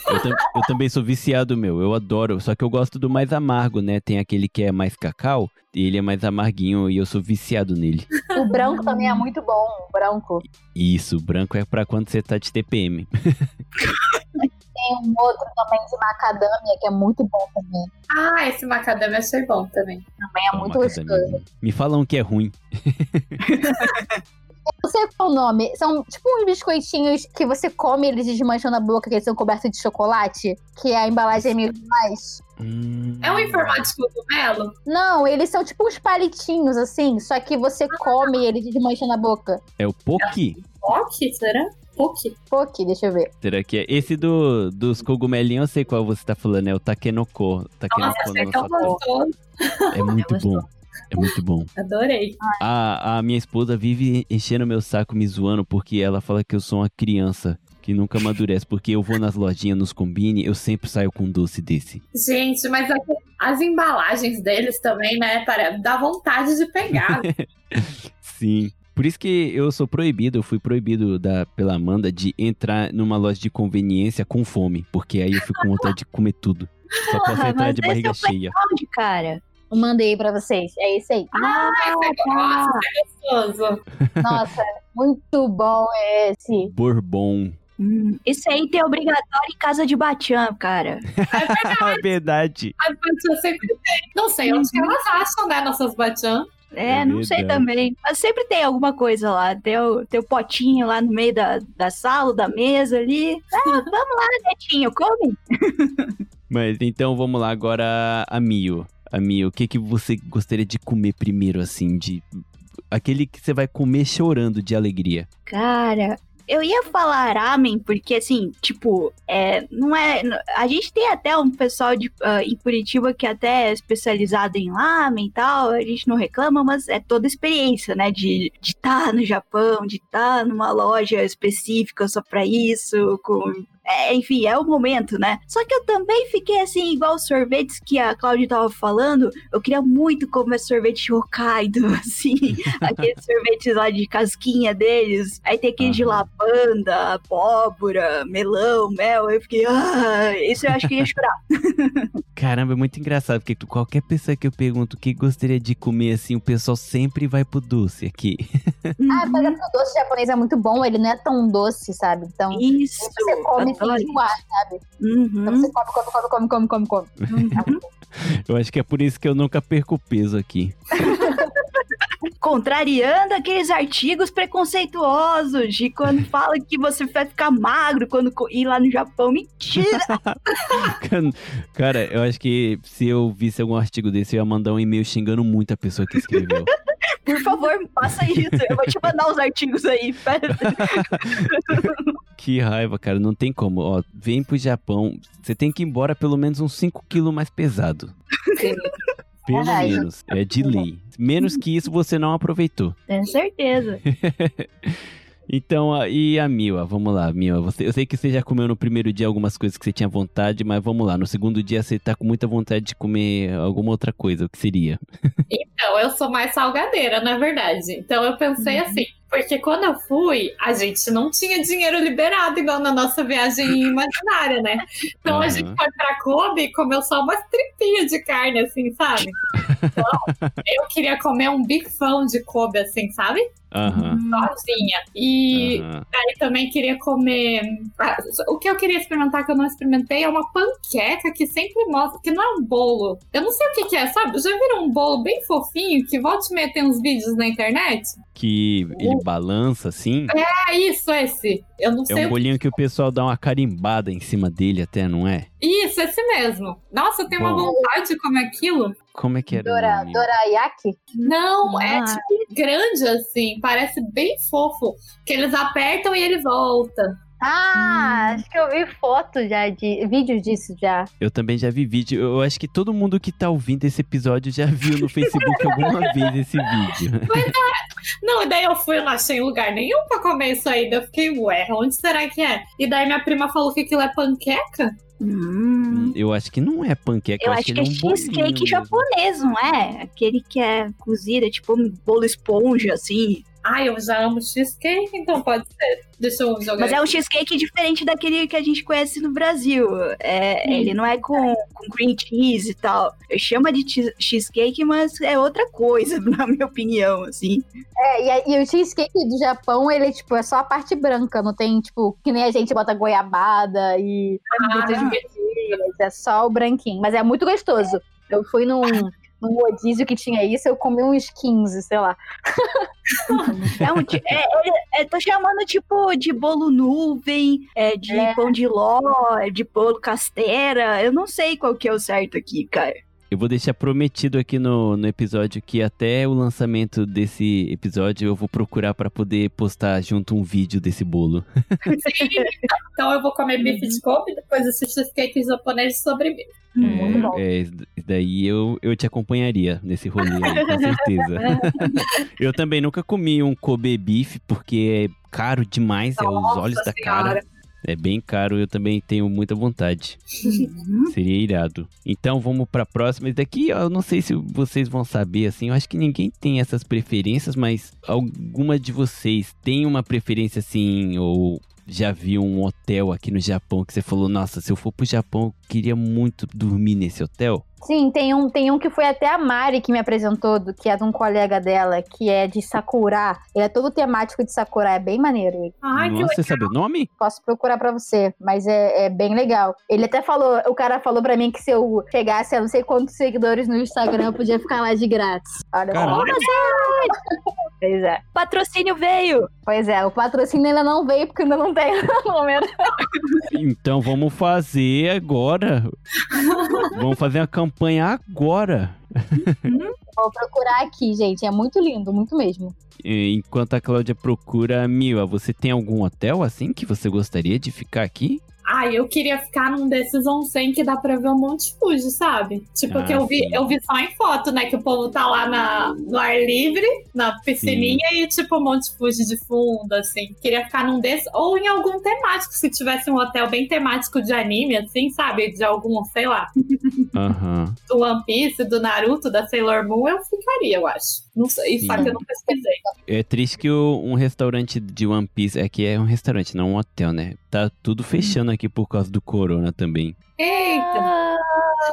Eu, tam- eu também sou viciado, meu. Eu adoro. Só que eu gosto do mais amargo, né? Tem aquele que é mais cacau. E ele é mais amarguinho e eu sou viciado nele. O branco também é muito bom, o branco. Isso, branco é pra quando você tá de TPM. Tem um outro também de macadâmia, que é muito bom também. Ah, esse macadâmia achei bom também. Também é Ó, muito macadamia. gostoso. Me falam que é ruim. Eu não sei qual é o nome. São tipo uns biscoitinhos que você come, eles desmancham na boca, que eles são cobertos de chocolate. Que a embalagem é meio demais. Hum, É um em formato de cogumelo? Não, eles são tipo uns palitinhos, assim. Só que você come e eles desmancham na boca. É o Poki? Ok, será? Ok. Pô, aqui, deixa eu ver. Será que é? Esse do, dos cogumelinhos, eu sei qual você tá falando. É o Takenoko. Nossa, Takenoko achei no tão gostoso. É muito bom. É muito bom. Adorei. A, a minha esposa vive enchendo meu saco, me zoando, porque ela fala que eu sou uma criança que nunca amadurece. Porque eu vou nas lojinhas, nos combine, eu sempre saio com um doce desse. Gente, mas a- as embalagens deles também, né? Para, dá vontade de pegar. Sim. Por isso que eu sou proibido, eu fui proibido da, pela Amanda de entrar numa loja de conveniência com fome. Porque aí eu fico com vontade de comer tudo. Só posso entrar de barriga é o cheia. Onde, cara? Eu mandei pra vocês. É esse aí. Ah, Nossa, é gostoso. Nossa, muito bom esse. Bourbon. Hum, esse aí tem obrigatório em casa de Batian, cara. É verdade. As batiãs sempre tem. Não sei onde que elas acham, né? Nossas batiãs. É, É não sei verdade. também. Mas sempre tem alguma coisa lá. Tem o, tem o potinho lá no meio da, da sala, da mesa ali. Ah, vamos lá, netinho, come. Mas então vamos lá agora a Mio. A Mio, o que, que você gostaria de comer primeiro, assim, de. Aquele que você vai comer chorando de alegria. Cara, eu ia falar ramen, porque assim, tipo, é, não é. A gente tem até um pessoal de, ah, em Curitiba que até é especializado em ramen e tal, a gente não reclama, mas é toda experiência, né? De estar no Japão, de estar numa loja específica só pra isso, com. É, enfim, é o momento, né? Só que eu também fiquei assim, igual os sorvetes que a Cláudia tava falando. Eu queria muito comer sorvete Hokkaido, assim, aqueles sorvetes lá de casquinha deles. Aí tem aquele de Aham. lavanda, abóbora, melão, mel. Eu fiquei, ah, isso eu acho que ia chorar. Caramba, é muito engraçado, porque tu- qualquer pessoa que eu pergunto o que gostaria de comer, assim, o pessoal sempre vai pro doce aqui. Ah, mas porque o doce japonês é muito bom, ele não é tão doce, sabe? Então, Isso. você come enjoar, sabe? Então Uhum, você come, come, come, come, come, come, come. uhum. Eu acho que é por isso que eu nunca perco peso aqui. Contrariando aqueles artigos preconceituosos de quando fala que você vai ficar magro quando ir lá no Japão. Mentira! Cara, eu acho que se eu visse algum artigo desse, eu ia mandar um e-mail xingando muito a pessoa que escreveu. Por favor, faça isso. Eu vou te mandar os artigos aí. Que raiva, cara, não tem como. Ó, vem pro Japão, você tem que ir embora pelo menos uns 5 quilos mais pesado. Pelo Verdade. menos, é de lei. Menos que isso você não aproveitou. Tenho certeza. Então, ah, e a Mila? Vamos lá, Mila. Você, eu sei que você já comeu no primeiro dia algumas coisas que você tinha vontade, mas vamos lá. No segundo dia você tá com muita vontade de comer alguma outra coisa. O que seria? Então, eu sou mais salgadeira, na verdade. Então, eu pensei assim, porque quando eu fui, a gente não tinha dinheiro liberado, igual na nossa viagem imaginária, né? Então, a Aham. gente foi pra Kobe e comeu só umas tripinhas de carne, assim, sabe? Então, eu queria comer um bifão de Kobe, assim, sabe? Aham. sozinha. E aham. aí também queria comer. ah, O que eu queria experimentar que eu não experimentei é uma panqueca que sempre mostra, que não é um bolo. Eu não sei o que, que é, sabe? Já viram um bolo bem fofinho que volta e meia tem uns vídeos na internet? Que ele balança assim. É isso, esse. Eu não É sei um o bolinho que o pessoal dá uma carimbada em cima dele até, não é? Isso, esse mesmo. Nossa, eu tenho uma Bom. vontade de comer aquilo. Como é que era o Dora, nome? Dorayaki? Não, é Ah. tipo grande assim, parece bem fofo. Que eles apertam e ele volta. Ah, Hum. acho que eu vi foto já de. vídeos disso já. Eu também já vi vídeo. Eu acho que todo mundo que tá ouvindo esse episódio já viu no Facebook alguma vez esse vídeo. Não, e daí eu fui, não achei lugar nenhum pra comer isso aí. Daí eu fiquei, ué, onde será que é? E daí minha prima falou que aquilo é panqueca. Hum. Eu acho que não é panqueca, Eu eu acho que é é cheesecake japonês, não é? Aquele que é cozido, é tipo um bolo esponja, assim. Ai, eu já amo cheesecake, então pode ser. Deixa eu jogar. Mas é um aqui. cheesecake diferente daquele que a gente conhece no Brasil. É, ele não é com, com cream cheese e tal. Chama de cheese- cheesecake, mas é outra coisa, na minha opinião, assim. É, e, a- e o cheesecake do Japão, ele, tipo, é só a parte branca, não tem, tipo, que nem a gente bota goiabada e Ah. verduras, é só o branquinho. Mas é muito gostoso. Eu fui num, num rodízio que tinha isso, eu comi uns 15, sei lá. É um, é, é, é, tô chamando tipo de bolo nuvem, é, de É. pão de ló, é, de bolo casteira. Eu não sei qual que é o certo aqui, cara. Eu vou deixar prometido aqui no, no episódio que até o lançamento desse episódio eu vou procurar pra poder postar junto um vídeo desse bolo. Sim. Então eu vou comer bife de Kobe, depois esse cheesecake japonês de sobremesa. Bom. É, é, isso daí eu, eu te acompanharia nesse rolê aí, com certeza. eu também nunca comi um Kobe beef porque é caro demais, é os Nossa olhos da Senhora. cara. É bem caro, eu também tenho muita vontade. Seria irado. Então vamos pra próxima. Esse daqui eu não sei se vocês vão saber assim. Eu acho que ninguém tem essas preferências, mas alguma de vocês tem uma preferência assim ou já viu um hotel aqui no Japão que você falou, nossa, se eu for pro Japão, eu queria muito dormir nesse hotel? Sim, tem um, tem um que foi até a Mari que me apresentou, do, que é de um colega dela, que é de Sakura. Ele é todo temático de Sakura, é bem maneiro. ele. Ai, que nossa, legal. você sabe o nome? Posso procurar pra você, mas é, é bem legal. Ele até falou, o cara falou pra mim que se eu chegasse a não sei quantos seguidores no Instagram, eu podia ficar lá de grátis. Olha. Pois é. Patrocínio veio! Pois é, o patrocínio ainda não veio porque ainda não tem no momento. Então vamos fazer agora. vamos fazer uma campanha agora. Vou procurar aqui, gente. É muito lindo, muito mesmo. Enquanto a Cláudia procura, Mila, você tem algum hotel assim que você gostaria de ficar aqui? Ai, eu queria ficar num desses onsen que dá pra ver o Monte Fuji, sabe? Tipo, Ah, que eu vi, sim. eu vi só em foto, né? Que o povo tá lá na, no ar livre, na piscininha e tipo o Monte Fuji de fundo, assim. Queria ficar num desses, ou em algum temático, se tivesse um hotel bem temático de anime, assim, sabe? De algum, sei lá, Aham. do One Piece, do Naruto, da Sailor Moon, eu ficaria, eu acho. Não sei, Sim. só que eu não pesquisei. É triste que o- um restaurante de One Piece, aqui é um restaurante, não um hotel, né? Tá tudo fechando aqui por causa do corona também. Eita!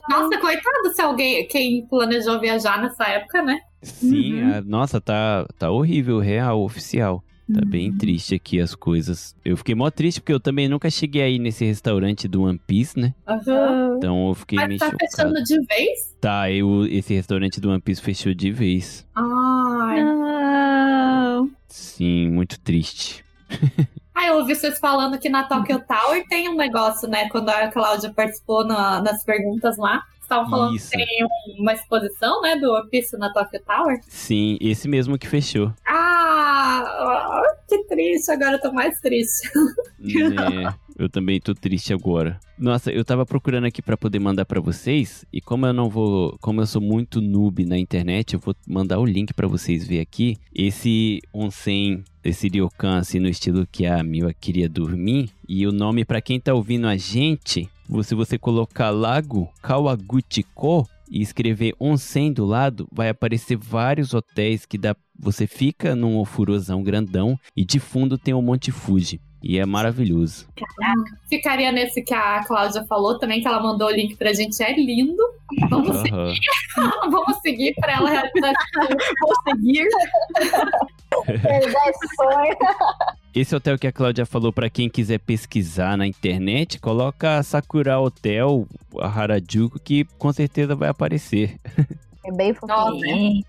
Nossa, coitado se alguém, quem planejou viajar nessa época, né? Sim, Uhum. a- nossa, tá, tá horrível, real, oficial. Tá bem triste aqui as coisas. Eu fiquei mó triste porque eu também nunca cheguei aí nesse restaurante do One Piece, né? Aham. Então eu fiquei Mas meio tá chocado. fechando de vez? Tá, eu, esse restaurante do One Piece fechou de vez. Ai. Não. Sim, muito triste. Ah, eu ouvi vocês falando que na Tokyo Tower tem um negócio, né? Quando a Cláudia participou na- nas perguntas lá. Estavam falando Isso. que tem um- uma exposição, né? Do One Piece na Tokyo Tower. Sim, esse mesmo que fechou. Ah, que triste. Agora eu tô mais triste. É, eu também tô triste agora. Nossa, eu tava procurando aqui pra poder mandar pra vocês e como eu não vou, como eu sou muito noob na internet, eu vou mandar o link pra vocês ver aqui. Esse onsen, esse ryokan assim no estilo que a Mila queria dormir e o nome pra quem tá ouvindo a gente, se você colocar Lago Kawaguchiko e escrever onsen do lado, vai aparecer vários hotéis que dá, você fica num ofurosão grandão e de fundo tem o Monte Fuji. E é maravilhoso. Ficaria nesse que a Cláudia falou também, que ela mandou o link pra gente. É lindo. Vamos, seguir, Aham. vamos seguir pra ela realizar. Vou seguir. Esse hotel que a Cláudia falou pra quem quiser pesquisar na internet, coloca Sakura Hotel a Harajuku que com certeza vai aparecer. É bem fofinho.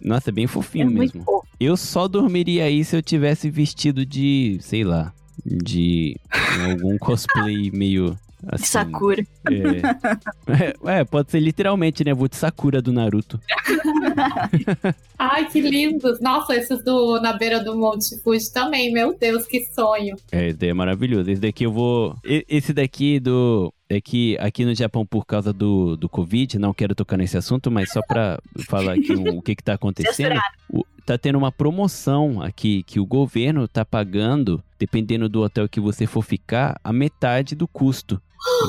Nossa, é bem é fofinho muito mesmo. fofo. Eu só dormiria aí se eu tivesse vestido de, sei lá, de algum cosplay meio assim. Sakura. É. é, pode ser literalmente, né? Vou de Sakura do Naruto. Ai, que lindos. Nossa, esses do na beira do Monte Fuji também. Meu Deus, que sonho. É, é maravilhoso. Esse daqui eu vou. Esse daqui do. É que aqui no Japão, por causa do, do Covid, não quero tocar nesse assunto, mas só pra falar aqui um- o que que tá acontecendo. o- tá tendo uma promoção aqui que o governo tá pagando, dependendo do hotel que você for ficar, a metade do custo.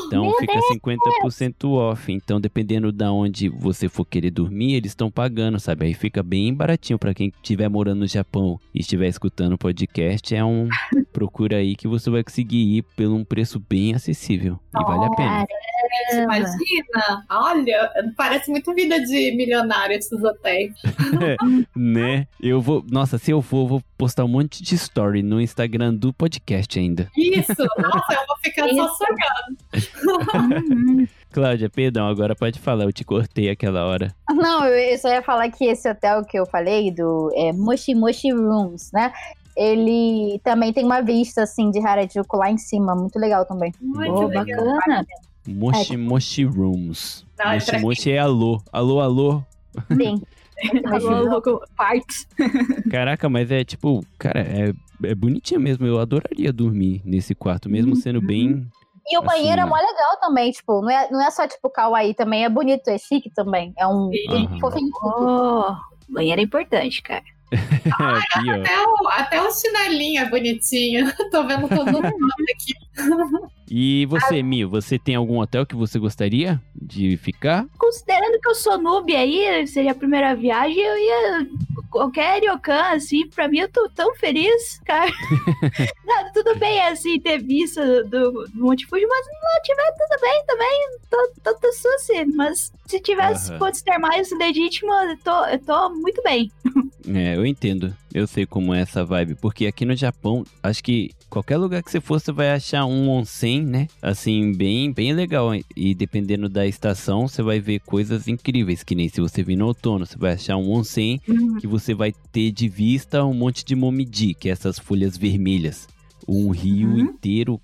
Então Meu fica 50% off. Então, dependendo da onde você for querer dormir, eles estão pagando, sabe? Aí fica bem baratinho pra quem estiver morando no Japão e estiver escutando o podcast. É um procura aí que você vai conseguir ir por um preço bem acessível. E vale a pena. Imagina. Olha, parece muito vida de milionário esses hotéis. Né? Eu vou. Nossa, se eu for, eu vou postar um monte de story no Instagram do podcast ainda. Isso. Nossa, eu vou ficar só sonhando. Uhum. Cláudia, perdão, agora pode falar, eu te cortei aquela hora. Não, eu só ia falar que esse hotel que eu falei, do é, Moshi Moshi Rooms, né? Ele também tem uma vista, assim, de Harajuku lá em cima. Muito legal também. Muito Oh, legal. bacana. Moshi Moshi Rooms. Não, Moshi pra- Moshi é alô. Alô, alô. Sim. Alô, louco, partes. Caraca, mas é tipo, cara, é, é bonitinho mesmo. Eu adoraria dormir nesse quarto, mesmo sendo bem. E o banheiro é Assim. mó legal também, tipo, não é, não é só tipo kawaii também, é bonito, é chique também. É um Aham. fofinho. Oh, banheiro é importante, cara. Aqui, ó. Até o, até o chinelinho é bonitinho. Tô vendo todo mundo aqui. E você, Mio, você tem algum hotel que você gostaria de ficar? Considerando que eu sou noob aí, seria a primeira viagem, eu ia. Qualquer ryokan, assim, pra mim eu tô tão feliz, cara. Não, tudo bem, assim, ter visto do, do Monte Fuji, mas se não tiver tudo bem também, tô, tô, tô suci. Mas se tivesse Aham. pontos termais legítimo, eu tô, eu tô muito bem. É, eu entendo. Eu sei como é essa vibe. Porque aqui no Japão, acho que qualquer lugar que você for, você vai achar um onsen, né? Assim, bem, bem legal. E dependendo da estação, você vai ver coisas incríveis. Que nem se você vir no outono, você vai achar um onsen que você vai ter de vista um monte de momiji, que é essas folhas vermelhas. Um rio Uhum. inteiro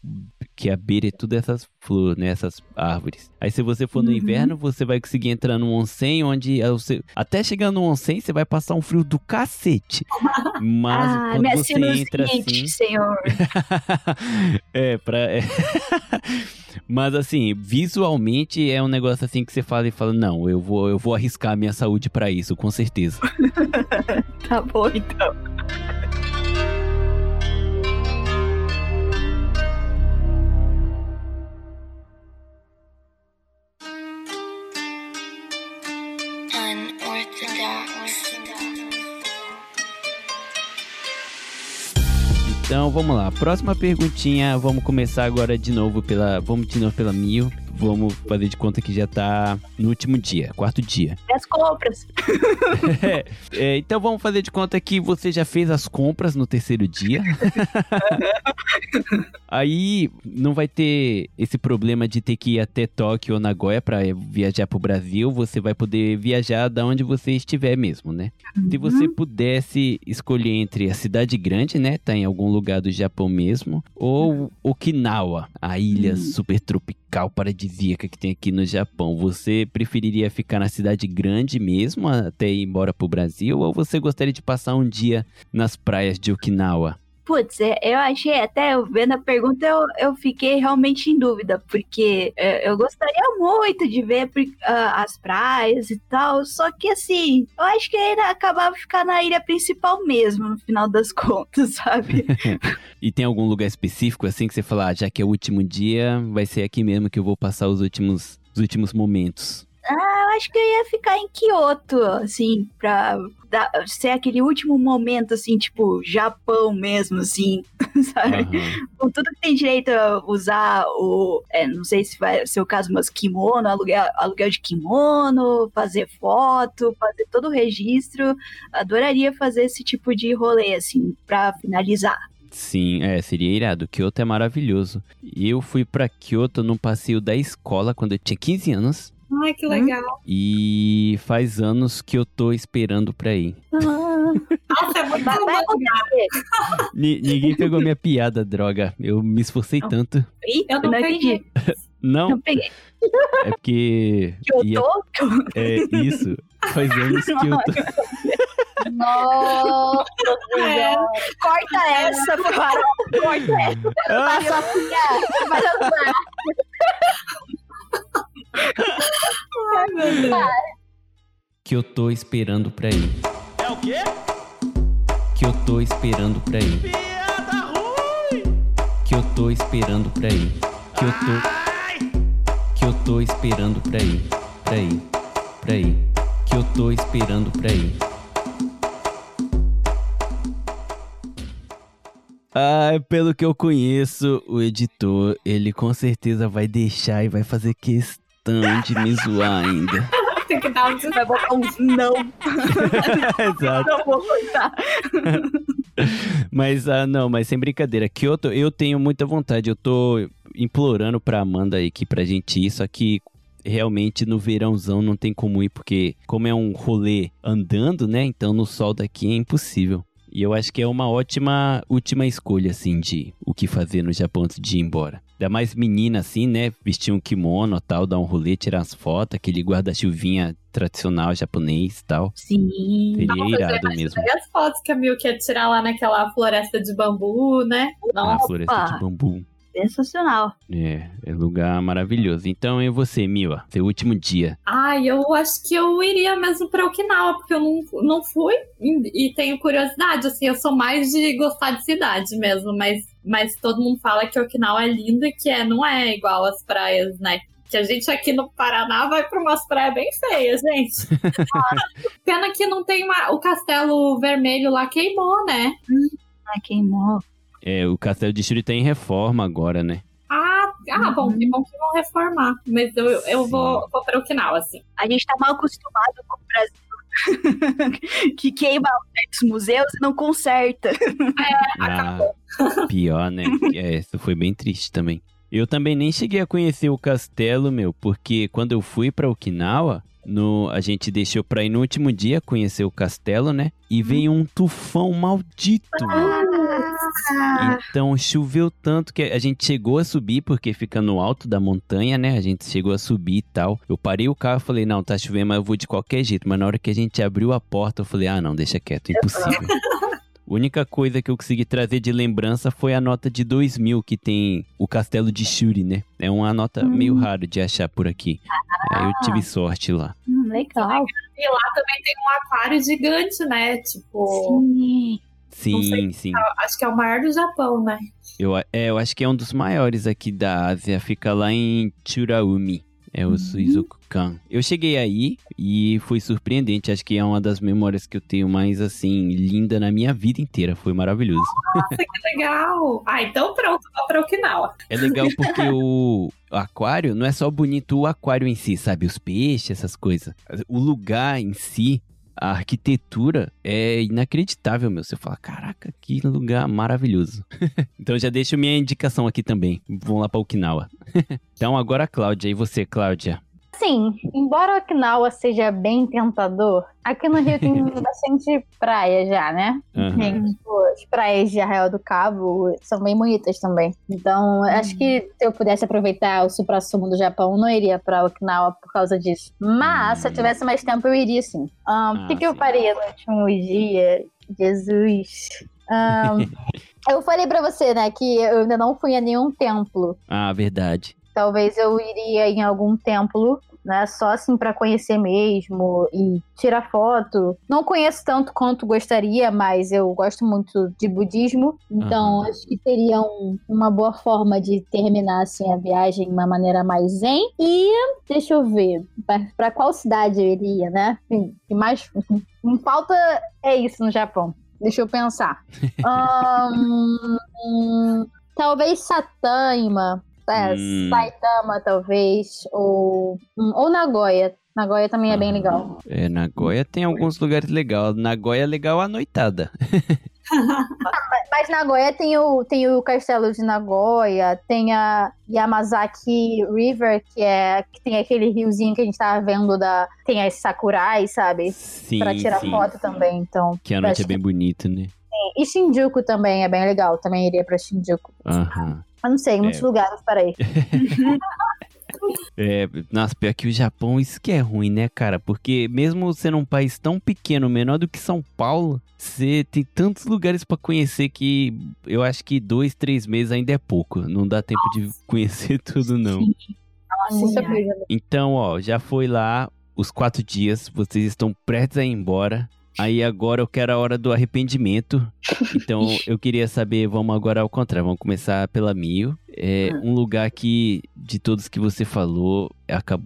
que a beira é tudo essas flores, né? Essas árvores. Aí se você for no Uhum. inverno, você vai conseguir entrar num onsen onde você, até chegar no onsen, você vai passar um frio do cacete. Mas ah, quando você entra assim, senhor. é, pra. é. Mas assim, visualmente é um negócio assim que você fala e fala: Não, eu vou, eu vou arriscar a minha saúde pra isso, com certeza. Tá bom, então. Então vamos lá, próxima perguntinha. Vamos começar agora de novo pela. Vamos de novo pela Mil. Vamos fazer de conta que já tá no último dia, quarto dia. As compras. É, então vamos fazer de conta que você já fez as compras no terceiro dia. Aí não vai ter esse problema de ter que ir até Tóquio ou Nagoya para viajar pro Brasil. Você vai poder viajar da onde você estiver mesmo, né? Se você pudesse escolher entre a cidade grande, né? Tá em algum lugar do Japão mesmo, ou Okinawa, a ilha Hum. super tropical paradisíaca que tem aqui no Japão, você preferiria ficar na cidade grande mesmo até ir embora pro Brasil, ou você gostaria de passar um dia nas praias de Okinawa? Putz, é, eu achei até, vendo a pergunta, eu, eu fiquei realmente em dúvida, porque é, eu gostaria muito de ver ah, as praias e tal, só que assim, eu acho que ainda acabava ficar na ilha principal mesmo, no final das contas, sabe? E tem algum lugar específico assim que você fala, ah, já que é o último dia, vai ser aqui mesmo que eu vou passar os últimos, os últimos momentos? Ah, eu acho que eu ia ficar em Kyoto, assim, pra dar- ser aquele último momento, assim, tipo, Japão mesmo, assim, sabe? Aham. Com tudo que tem direito a usar o. é, não sei se vai ser o caso, mas kimono, aluguel, aluguel de kimono, fazer foto, fazer todo o registro. Adoraria fazer esse tipo de rolê, assim, pra finalizar. Sim, é, seria irado. Kyoto é maravilhoso. Eu fui pra Kyoto num passeio da escola quando eu tinha 15 anos. Ai, que legal. E faz anos que eu tô esperando pra ir. Nossa, é muito Vai, vai ninguém pegou minha piada, droga. Eu me esforcei Não. tanto. Ih, Eu não entendi. Não, Não peguei. é porque. ia- Kyoto? é isso. Faz anos que eu tô. Nossa senhora. Corta essa, para. Corta essa. Ah, Sofia, vai dançar. Ai, meu Deus. que eu tô esperando pra ir. É o quê? Que eu tô esperando pra ir. Piada ruim! Que eu tô esperando pra ir. Que eu tô. Que eu tô esperando pra ir. Pra ir. Pra ir. Que eu tô esperando pra ir. Ah, pelo que eu conheço, o editor, ele com certeza vai deixar e vai fazer questão de me zoar ainda. Tem que dar um des- Vai botar uns não. Exato. Não vou. Mas, ah, não, mas sem brincadeira. Kyoto, eu tenho muita vontade. Eu tô implorando pra Amanda aí aqui pra gente ir, só que realmente no verãozão não tem como ir, porque como é um rolê andando, né? Então no sol daqui é impossível. E eu acho que é uma ótima última escolha, assim, de o que fazer no Japão antes de ir embora. Ainda mais menina, assim, né? Vestir um kimono tal, dar um rolê, tirar as fotos, aquele guarda-chuvinha tradicional japonês e tal. Sim. Seria Nossa, irado mesmo. As fotos que a Mil quer tirar lá naquela floresta de bambu, né? Nossa, floresta de bambu. Sensacional. É, é lugar maravilhoso. Então é você, Mila, seu último dia. Ai, eu acho que eu iria mesmo pra Okinawa, porque eu não, não fui e, e tenho curiosidade, assim, eu sou mais de gostar de cidade mesmo, mas, mas todo mundo fala que Okinawa é lindo e que é, não é igual às praias, né? Que a gente aqui no Paraná vai pra umas praias bem feias, gente. Pena que não tem uma, o castelo vermelho lá queimou, né? Ai, queimou. É, o Castelo de Shuri tá em reforma agora, né? Ah, ah bom, que bom que vão reformar. Mas eu, eu vou, vou pra Okinawa, assim. A gente tá mal acostumado com o Brasil. que queima certos museus e não conserta. Ah, pior, né? É, isso foi bem triste também. Eu também nem cheguei a conhecer o castelo, meu, porque quando eu fui pra Okinawa, no, a gente deixou pra ir no último dia conhecer o castelo, né? E veio um tufão maldito, meu. Então choveu tanto que a gente chegou a subir, porque fica no alto da montanha, né? A gente chegou a subir e tal. Eu parei o carro e falei, não, tá chovendo, mas eu vou de qualquer jeito. Mas na hora que a gente abriu a porta, eu falei, ah, não, deixa quieto, impossível. A única coisa que eu consegui trazer de lembrança foi a nota de 2000 que tem o castelo de Shuri, né? É uma nota meio rara de achar por aqui. Aí eu tive sorte lá. Hum, legal. E lá também tem um aquário gigante, né? Tipo, Sim. Sim, sim. acho que é o maior do Japão, né? Eu, é, eu acho que é um dos maiores aqui da Ásia. Fica lá em Churaumi. É o Suizoku-kan. Eu cheguei aí e foi surpreendente. Acho que é uma das memórias que eu tenho mais, assim, linda na minha vida inteira. Foi maravilhoso. Nossa, que legal! Ah, então pronto, vou pra Okinawa. É legal porque o aquário não é só bonito o aquário em si, sabe? Os peixes, essas coisas. O lugar em si, a arquitetura é inacreditável, meu. Você fala, caraca, que lugar maravilhoso. então já deixo minha indicação aqui também. Vamos lá pra Okinawa. então agora Cláudia. E você, Cláudia? Assim, embora Okinawa seja bem tentador, aqui no Rio tem bastante praia já, né? Aham. Tem, tipo, as praias de Arraial do Cabo são bem bonitas também. Então, acho que se eu pudesse aproveitar o supra-sumo do Japão, eu não iria pra Okinawa por causa disso. Mas, se eu tivesse mais tempo, eu iria sim. Ahn, O Ah, que, que eu sim. faria no último dia? Jesus. Ahn, eu falei pra você, né, que eu ainda não fui a nenhum templo. Ah, verdade. Talvez eu iria em algum templo né? Só assim para conhecer mesmo e tirar foto. Não conheço tanto quanto gostaria, mas eu gosto muito de budismo, então Aham. acho que seria um- uma boa forma de terminar assim a viagem de uma maneira mais zen. E deixa eu ver, para qual cidade eu iria, né? Sim, E mais não falta é isso no Japão. Deixa eu pensar. Ahn, hum, talvez Sataima. É, Hum. Saitama, talvez. Ou, hum, ou Nagoya. Nagoya também é bem Ah. legal. É, Nagoya tem alguns lugares legais. Nagoya é legal à noitada. Mas Nagoya tem o, tem o castelo de Nagoya, tem a Yamazaki River, que é que tem aquele riozinho que a gente tava vendo da. Tem as sakurais, sabe? Sim, Pra tirar sim. foto também, então. Que a noite é bem bonita, né? E Shinjuku também é bem legal, também iria pra Shinjuku. Aham. Eu não sei, muitos É. lugares, peraí. É, nossa, pior que o Japão, isso que é ruim, né, cara? Porque mesmo sendo um país tão pequeno, menor do que São Paulo, você tem tantos lugares pra conhecer que eu acho que dois, três meses ainda é pouco. Não dá tempo de conhecer tudo, não. Muita Senhora. coisa. Então, ó, já foi lá os quatro dias, vocês estão prestes a ir embora. Aí agora eu quero a hora do arrependimento. Então eu queria saber, vamos agora ao contrário, vamos começar pela Mio. É um lugar que, de todos que você falou,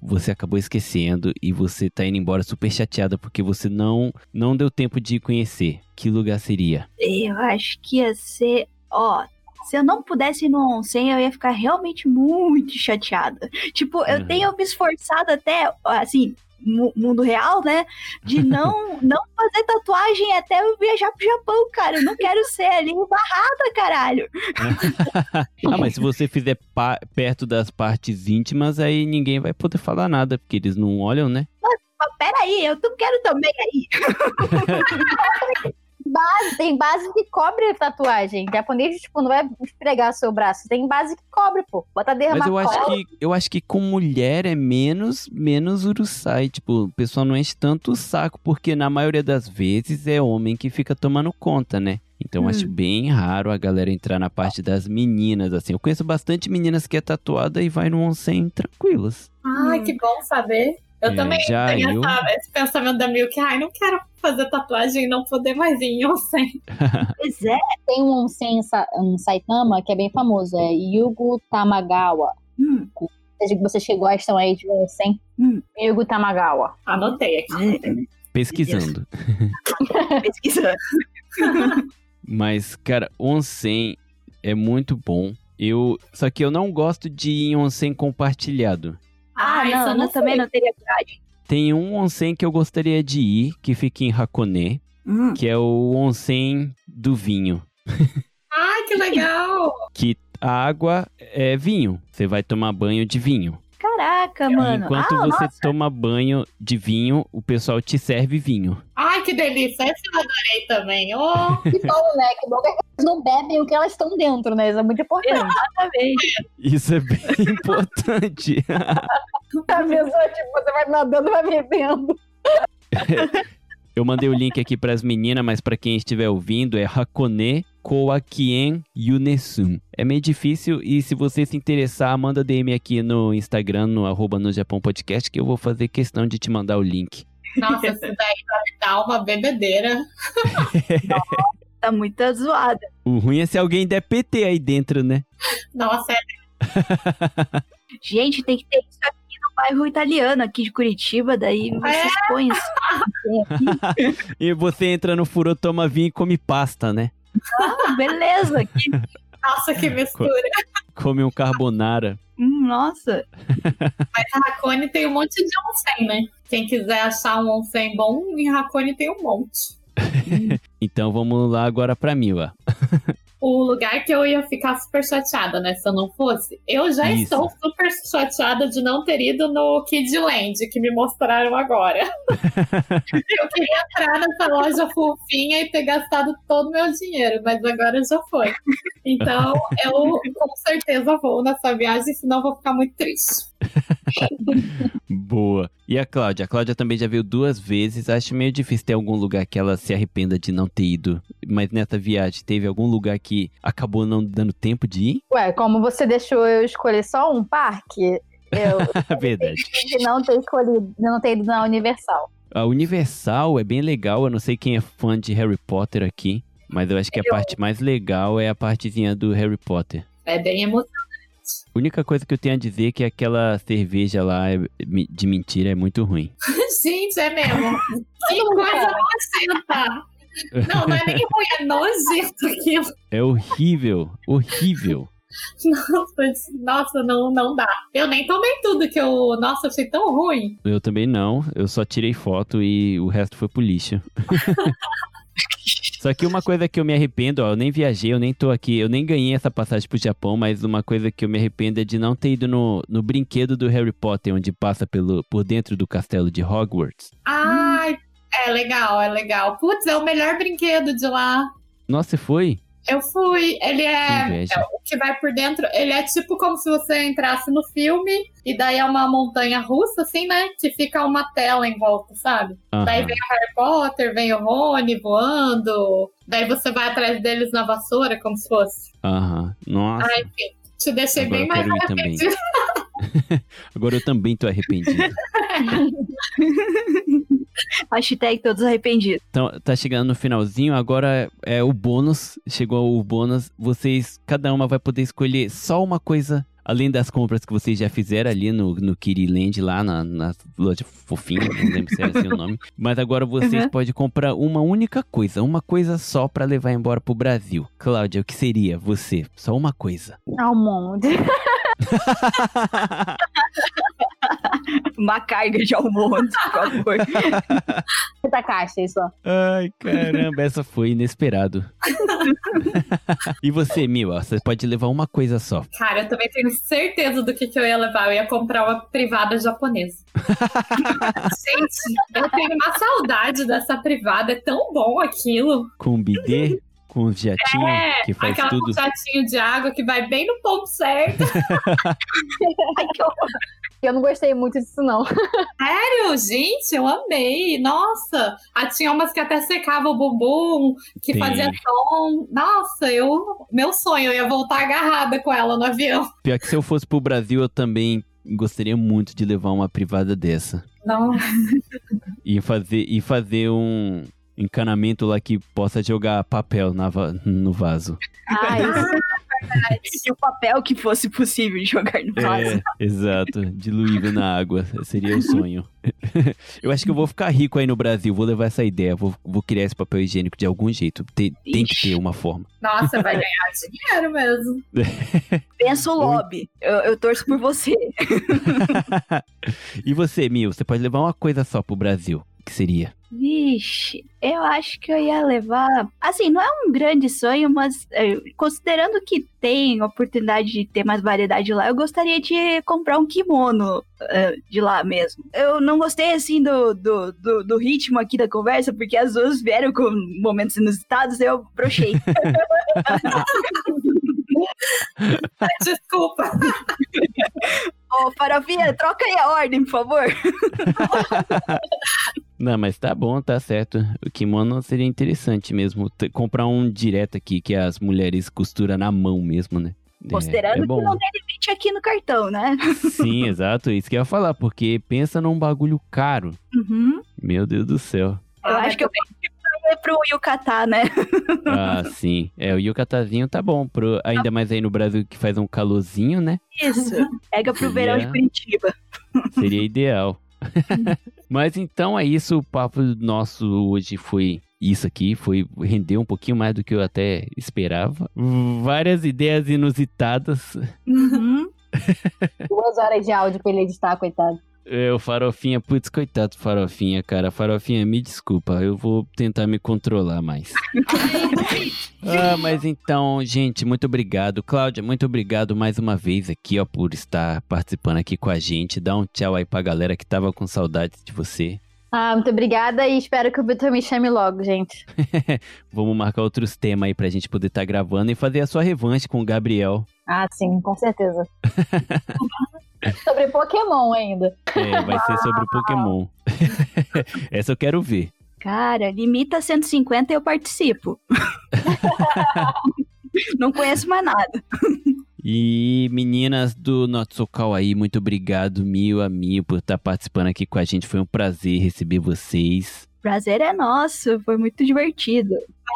você acabou esquecendo e você tá indo embora super chateada porque você não, não deu tempo de conhecer. Que lugar seria? Eu acho que ia ser. Ó, se eu não pudesse ir no onsen, eu ia ficar realmente muito chateada. Tipo, eu Uhum. tenho me esforçado até, assim, mundo real, né? De não, não fazer tatuagem até eu viajar pro Japão, cara. Eu não quero ser ali barrada, caralho. ah, mas se você fizer perto das partes íntimas, aí ninguém vai poder falar nada, porque eles não olham, né? Mas peraí, eu não quero também aí. Base, tem base que cobre a tatuagem. japonês, tipo, não vai esfregar seu braço. Tem base que cobre, pô. Bota Mas eu acho que eu acho que com mulher é menos menos uruçai, tipo, o pessoal não enche tanto o saco, porque na maioria das vezes é homem que fica tomando conta, né? Então eu acho bem raro a galera entrar na parte das meninas, assim. Eu conheço bastante meninas que é tatuada e vai no onsen tranquilas. Ai, Hum. que bom saber. Eu É, também já tenho eu- essa- esse pensamento da Milk. Ai, não quero fazer tatuagem e não poder mais ir em onsen. Pois é. Tem um onsen em Sa- em Saitama que é bem famoso. É Yugo Tamagawa. Hum, Desde que vocês que gostam aí de onsen. Hum. Yugo Tamagawa. Anotei aqui. Pesquisando. pesquisando. Mas, cara, onsen é muito bom. Eu, só que eu não gosto de ir em onsen compartilhado. Ah, Ai, não, eu não também não teria coragem. Tem um onsen que eu gostaria de ir, que fica em Hakone, Hum, que é o onsen do vinho. Ai, que legal! Que a água é vinho. Você vai tomar banho de vinho. Caraca, mano. Enquanto ah, você nossa. toma banho de vinho, o pessoal te serve vinho. Ai, que delícia! Esse eu adorei também. Oh, Que bom, né? Que bom que elas não bebem o que elas estão dentro, né? Isso é muito importante. Exatamente. Isso é bem importante. A pessoa, tipo, você vai nadando e vai bebendo. Eu mandei o link aqui pras meninas, mas pra quem estiver ouvindo é Hakone Koakien Yunesun. É meio difícil e se você se interessar, manda DM aqui no Instagram, no arroba no Japão Podcast, que eu vou fazer questão de te mandar o link. nossa, isso daí vai me dar uma bebedeira. Tá muito zoada. O ruim é se alguém der PT aí dentro, né? Nossa, é Gente, tem que ter isso aqui no bairro italiano, aqui de Curitiba, daí vocês põem assim. E você entra no furo, toma vinho e come pasta, né? Ah, beleza. Que, nossa, que mistura. Come um carbonara. hum, nossa. Mas Hakone tem um monte de onsen, né? Quem quiser achar um onsen bom, em Hakone tem um monte. Então vamos lá agora pra Mila. O lugar que eu ia ficar super chateada, né? Se eu não fosse. Eu já Isso. estou super chateada de não ter ido no Kidland, que me mostraram agora. eu queria entrar nessa loja fofinha e ter gastado todo o meu dinheiro, mas agora já foi. Então, eu com certeza vou nessa viagem, senão eu vou ficar muito triste. Boa. E a Cláudia? A Cláudia também já veio duas vezes. Acho meio difícil ter algum lugar que ela se arrependa de não ter ido. Mas nessa viagem, teve algum lugar que acabou não dando tempo de ir? Ué, como você deixou eu escolher só um parque, Eu Verdade. de não ter escolhido, de não ter ido na Universal. A Universal é bem legal, eu não sei quem é fã de Harry Potter aqui, mas eu acho que a parte mais legal é a partezinha do Harry Potter. É bem emocionante. A única coisa que eu tenho a dizer é que aquela cerveja lá é- de mentira é muito ruim. Gente, é mesmo. Que coisa nojenta. Não, não é nem ruim, é nojento aquilo. É horrível, horrível. Nossa, nossa, não, não dá. Eu nem tomei tudo que eu. Nossa, achei tão ruim. Eu também não, eu só tirei foto e o resto foi pro lixo. Só que uma coisa que eu me arrependo, ó, eu nem viajei, eu nem tô aqui, eu nem ganhei essa passagem pro Japão, mas uma coisa que eu me arrependo é de não ter ido no, no brinquedo do Harry Potter, onde passa pelo, por dentro do castelo de Hogwarts. Ai, é legal, é legal. Putz, é o melhor brinquedo de lá. Nossa, você foi? Eu fui. Ele é, é o que vai por dentro. Ele é tipo como se você entrasse no filme e daí é uma montanha russa, assim, né? Que fica uma tela em volta, sabe? Daí Aham. vem o Harry Potter, vem o Rony voando. Daí você vai atrás deles na vassoura, como se fosse. Aham. Nossa, Ai, enfim. Te deixei Agora bem mais arrependido. agora eu também tô arrependido. Hashtag todos arrependidos. Então, tá chegando no finalzinho, agora é o bônus. Chegou o bônus. Vocês, cada uma vai poder escolher só uma coisa, além das compras que vocês já fizeram ali no, no Kiriland, lá na, na loja fofinha, não lembro se era assim o nome. Mas agora vocês Uhum. podem comprar uma única coisa, uma coisa só pra levar embora pro Brasil. Cláudia, o que seria você? Só uma coisa. Almond. Uma carga de almoço, por favor. Puta caixa, isso. Ai, caramba, essa foi inesperado. e você, Mila, você pode levar uma coisa só. Cara, eu também tenho certeza do que, que eu ia levar. Eu ia comprar uma privada japonesa. Gente, eu tenho uma saudade dessa privada. É tão bom aquilo. Com bidê, com os jatinhos É, que faz aquela tudo. com jatinho de água que vai bem no ponto certo. Ai, que horror. Eu não gostei muito disso, não. Sério, gente, eu amei. Nossa, ah, tinha umas que até secava o bumbum, que Tem. fazia som. Nossa, eu, meu sonho, eu ia voltar agarrada com ela no avião. Pior que se eu fosse pro Brasil, eu também gostaria muito de levar uma privada dessa. Não, E fazer, e fazer um encanamento lá que possa jogar papel na no vaso. Ai, E o papel que fosse possível jogar no vaso. É, exato. Diluível na água. Seria o sonho. eu acho que eu vou ficar rico aí no Brasil. Vou levar essa ideia. Vou, vou criar esse papel higiênico de algum jeito. Tem, tem que ter uma forma. nossa, vai ganhar dinheiro mesmo. Pensa o lobby. Eu, eu torço por você. e você, Mil? Você pode levar uma coisa só pro Brasil. Que seria? Vixe, eu acho que eu ia levar. Assim, não é um grande sonho, mas é, considerando que tem oportunidade de ter mais variedade lá, eu gostaria de comprar um kimono é, de lá mesmo. Eu não gostei, assim, do, do, do, do ritmo aqui da conversa, porque as duas vieram com momentos inusitados e eu brochei. Desculpa. Ô, Farofinha, troca aí a ordem, por favor. Não, mas tá bom, tá certo. O kimono seria interessante mesmo. T- comprar um direto aqui que as mulheres costuram na mão mesmo, né? É- Considerando é bom. que não tem limite aqui no cartão, né? Sim, exato. Isso que eu ia falar, porque pensa num bagulho caro. Uhum. Meu Deus do céu. Eu Ah, acho que eu vou pro Yucatá, né? Ah, sim. É, o yukatazinho tá bom. Pro, ainda mais aí no Brasil que faz um calorzinho, né? Isso. Pega pro verão de. Curitiba. Seria ideal. Mas então é isso. O papo nosso hoje foi isso aqui. Foi rendeu um pouquinho mais do que eu até esperava. Várias ideias inusitadas. Uhum. duas horas de áudio pra ele editar, coitado. É, o Farofinha, putz, coitado do Farofinha, cara. Farofinha, me desculpa, eu vou tentar me controlar mais. ah, mas então, gente, muito obrigado. Cláudia, muito obrigado mais uma vez aqui, ó, por estar participando aqui com a gente. Dá um tchau aí pra galera que tava com saudades de você. Ah, muito obrigada e espero que o Vitor me chame logo, gente. Vamos marcar outros temas aí pra gente poder estar gravando e fazer a sua revanche com o Gabriel. Ah, sim, com certeza. Sobre Pokémon ainda. É, vai ser sobre o Pokémon. Essa eu quero ver. Cara, limita 150 e eu participo. Não conheço mais nada. E meninas do Not So Kawaii, muito obrigado mil a mil por estar participando aqui com a gente. Foi um prazer receber vocês. Prazer é nosso, foi muito divertido.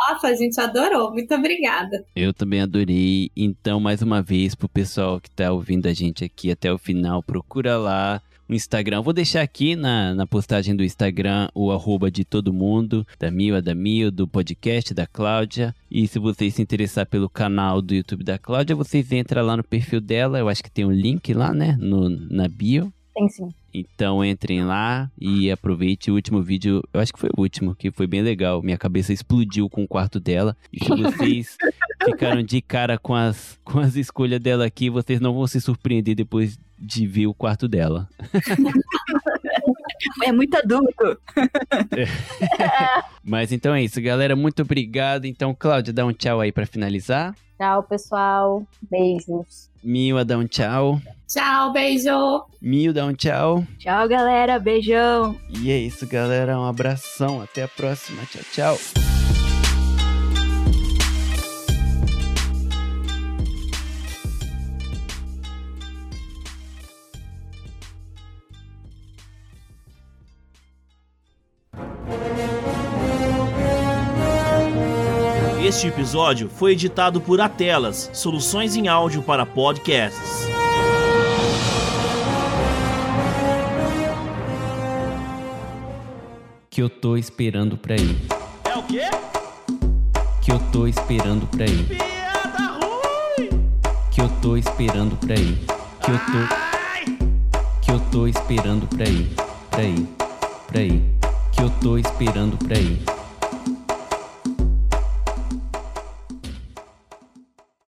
Nossa, a gente adorou. Muito obrigada. Eu também adorei. Então, mais uma vez, pro pessoal que tá ouvindo a gente aqui até o final, procura lá o Instagram. Vou deixar aqui na, na postagem do Instagram o arroba de todo mundo, da Mil, da Mil, do podcast da Cláudia. E se vocês se interessar pelo canal do YouTube da Cláudia, vocês entram lá no perfil dela. Eu acho que tem um link lá, né? No, na bio. Tem sim. Então entrem lá e aproveite o último vídeo. Eu acho que foi o último, que foi bem legal. Minha cabeça explodiu com o quarto dela. E se vocês ficaram de cara com as, com as escolhas dela aqui, vocês não vão se surpreender depois de ver o quarto dela. É muito adulto. Mas então é isso, galera. Muito obrigado. Então, Cláudia, dá um tchau aí pra finalizar. Tchau, pessoal. Beijos. Mila, dá um tchau. Tchau, beijo. Mil, dá um tchau. Tchau, galera. Beijão. E é isso, galera. Um abração. Até a próxima. Tchau, tchau. Este episódio foi editado por Atelas, soluções em áudio para podcasts. Que eu tô esperando pra ir. É o quê? Que eu tô esperando pra ir. Piada ruim! Que eu tô esperando pra ir. Que eu tô. Que eu tô esperando pra ir. Pra ir. Pra ir. Que eu tô esperando pra ir.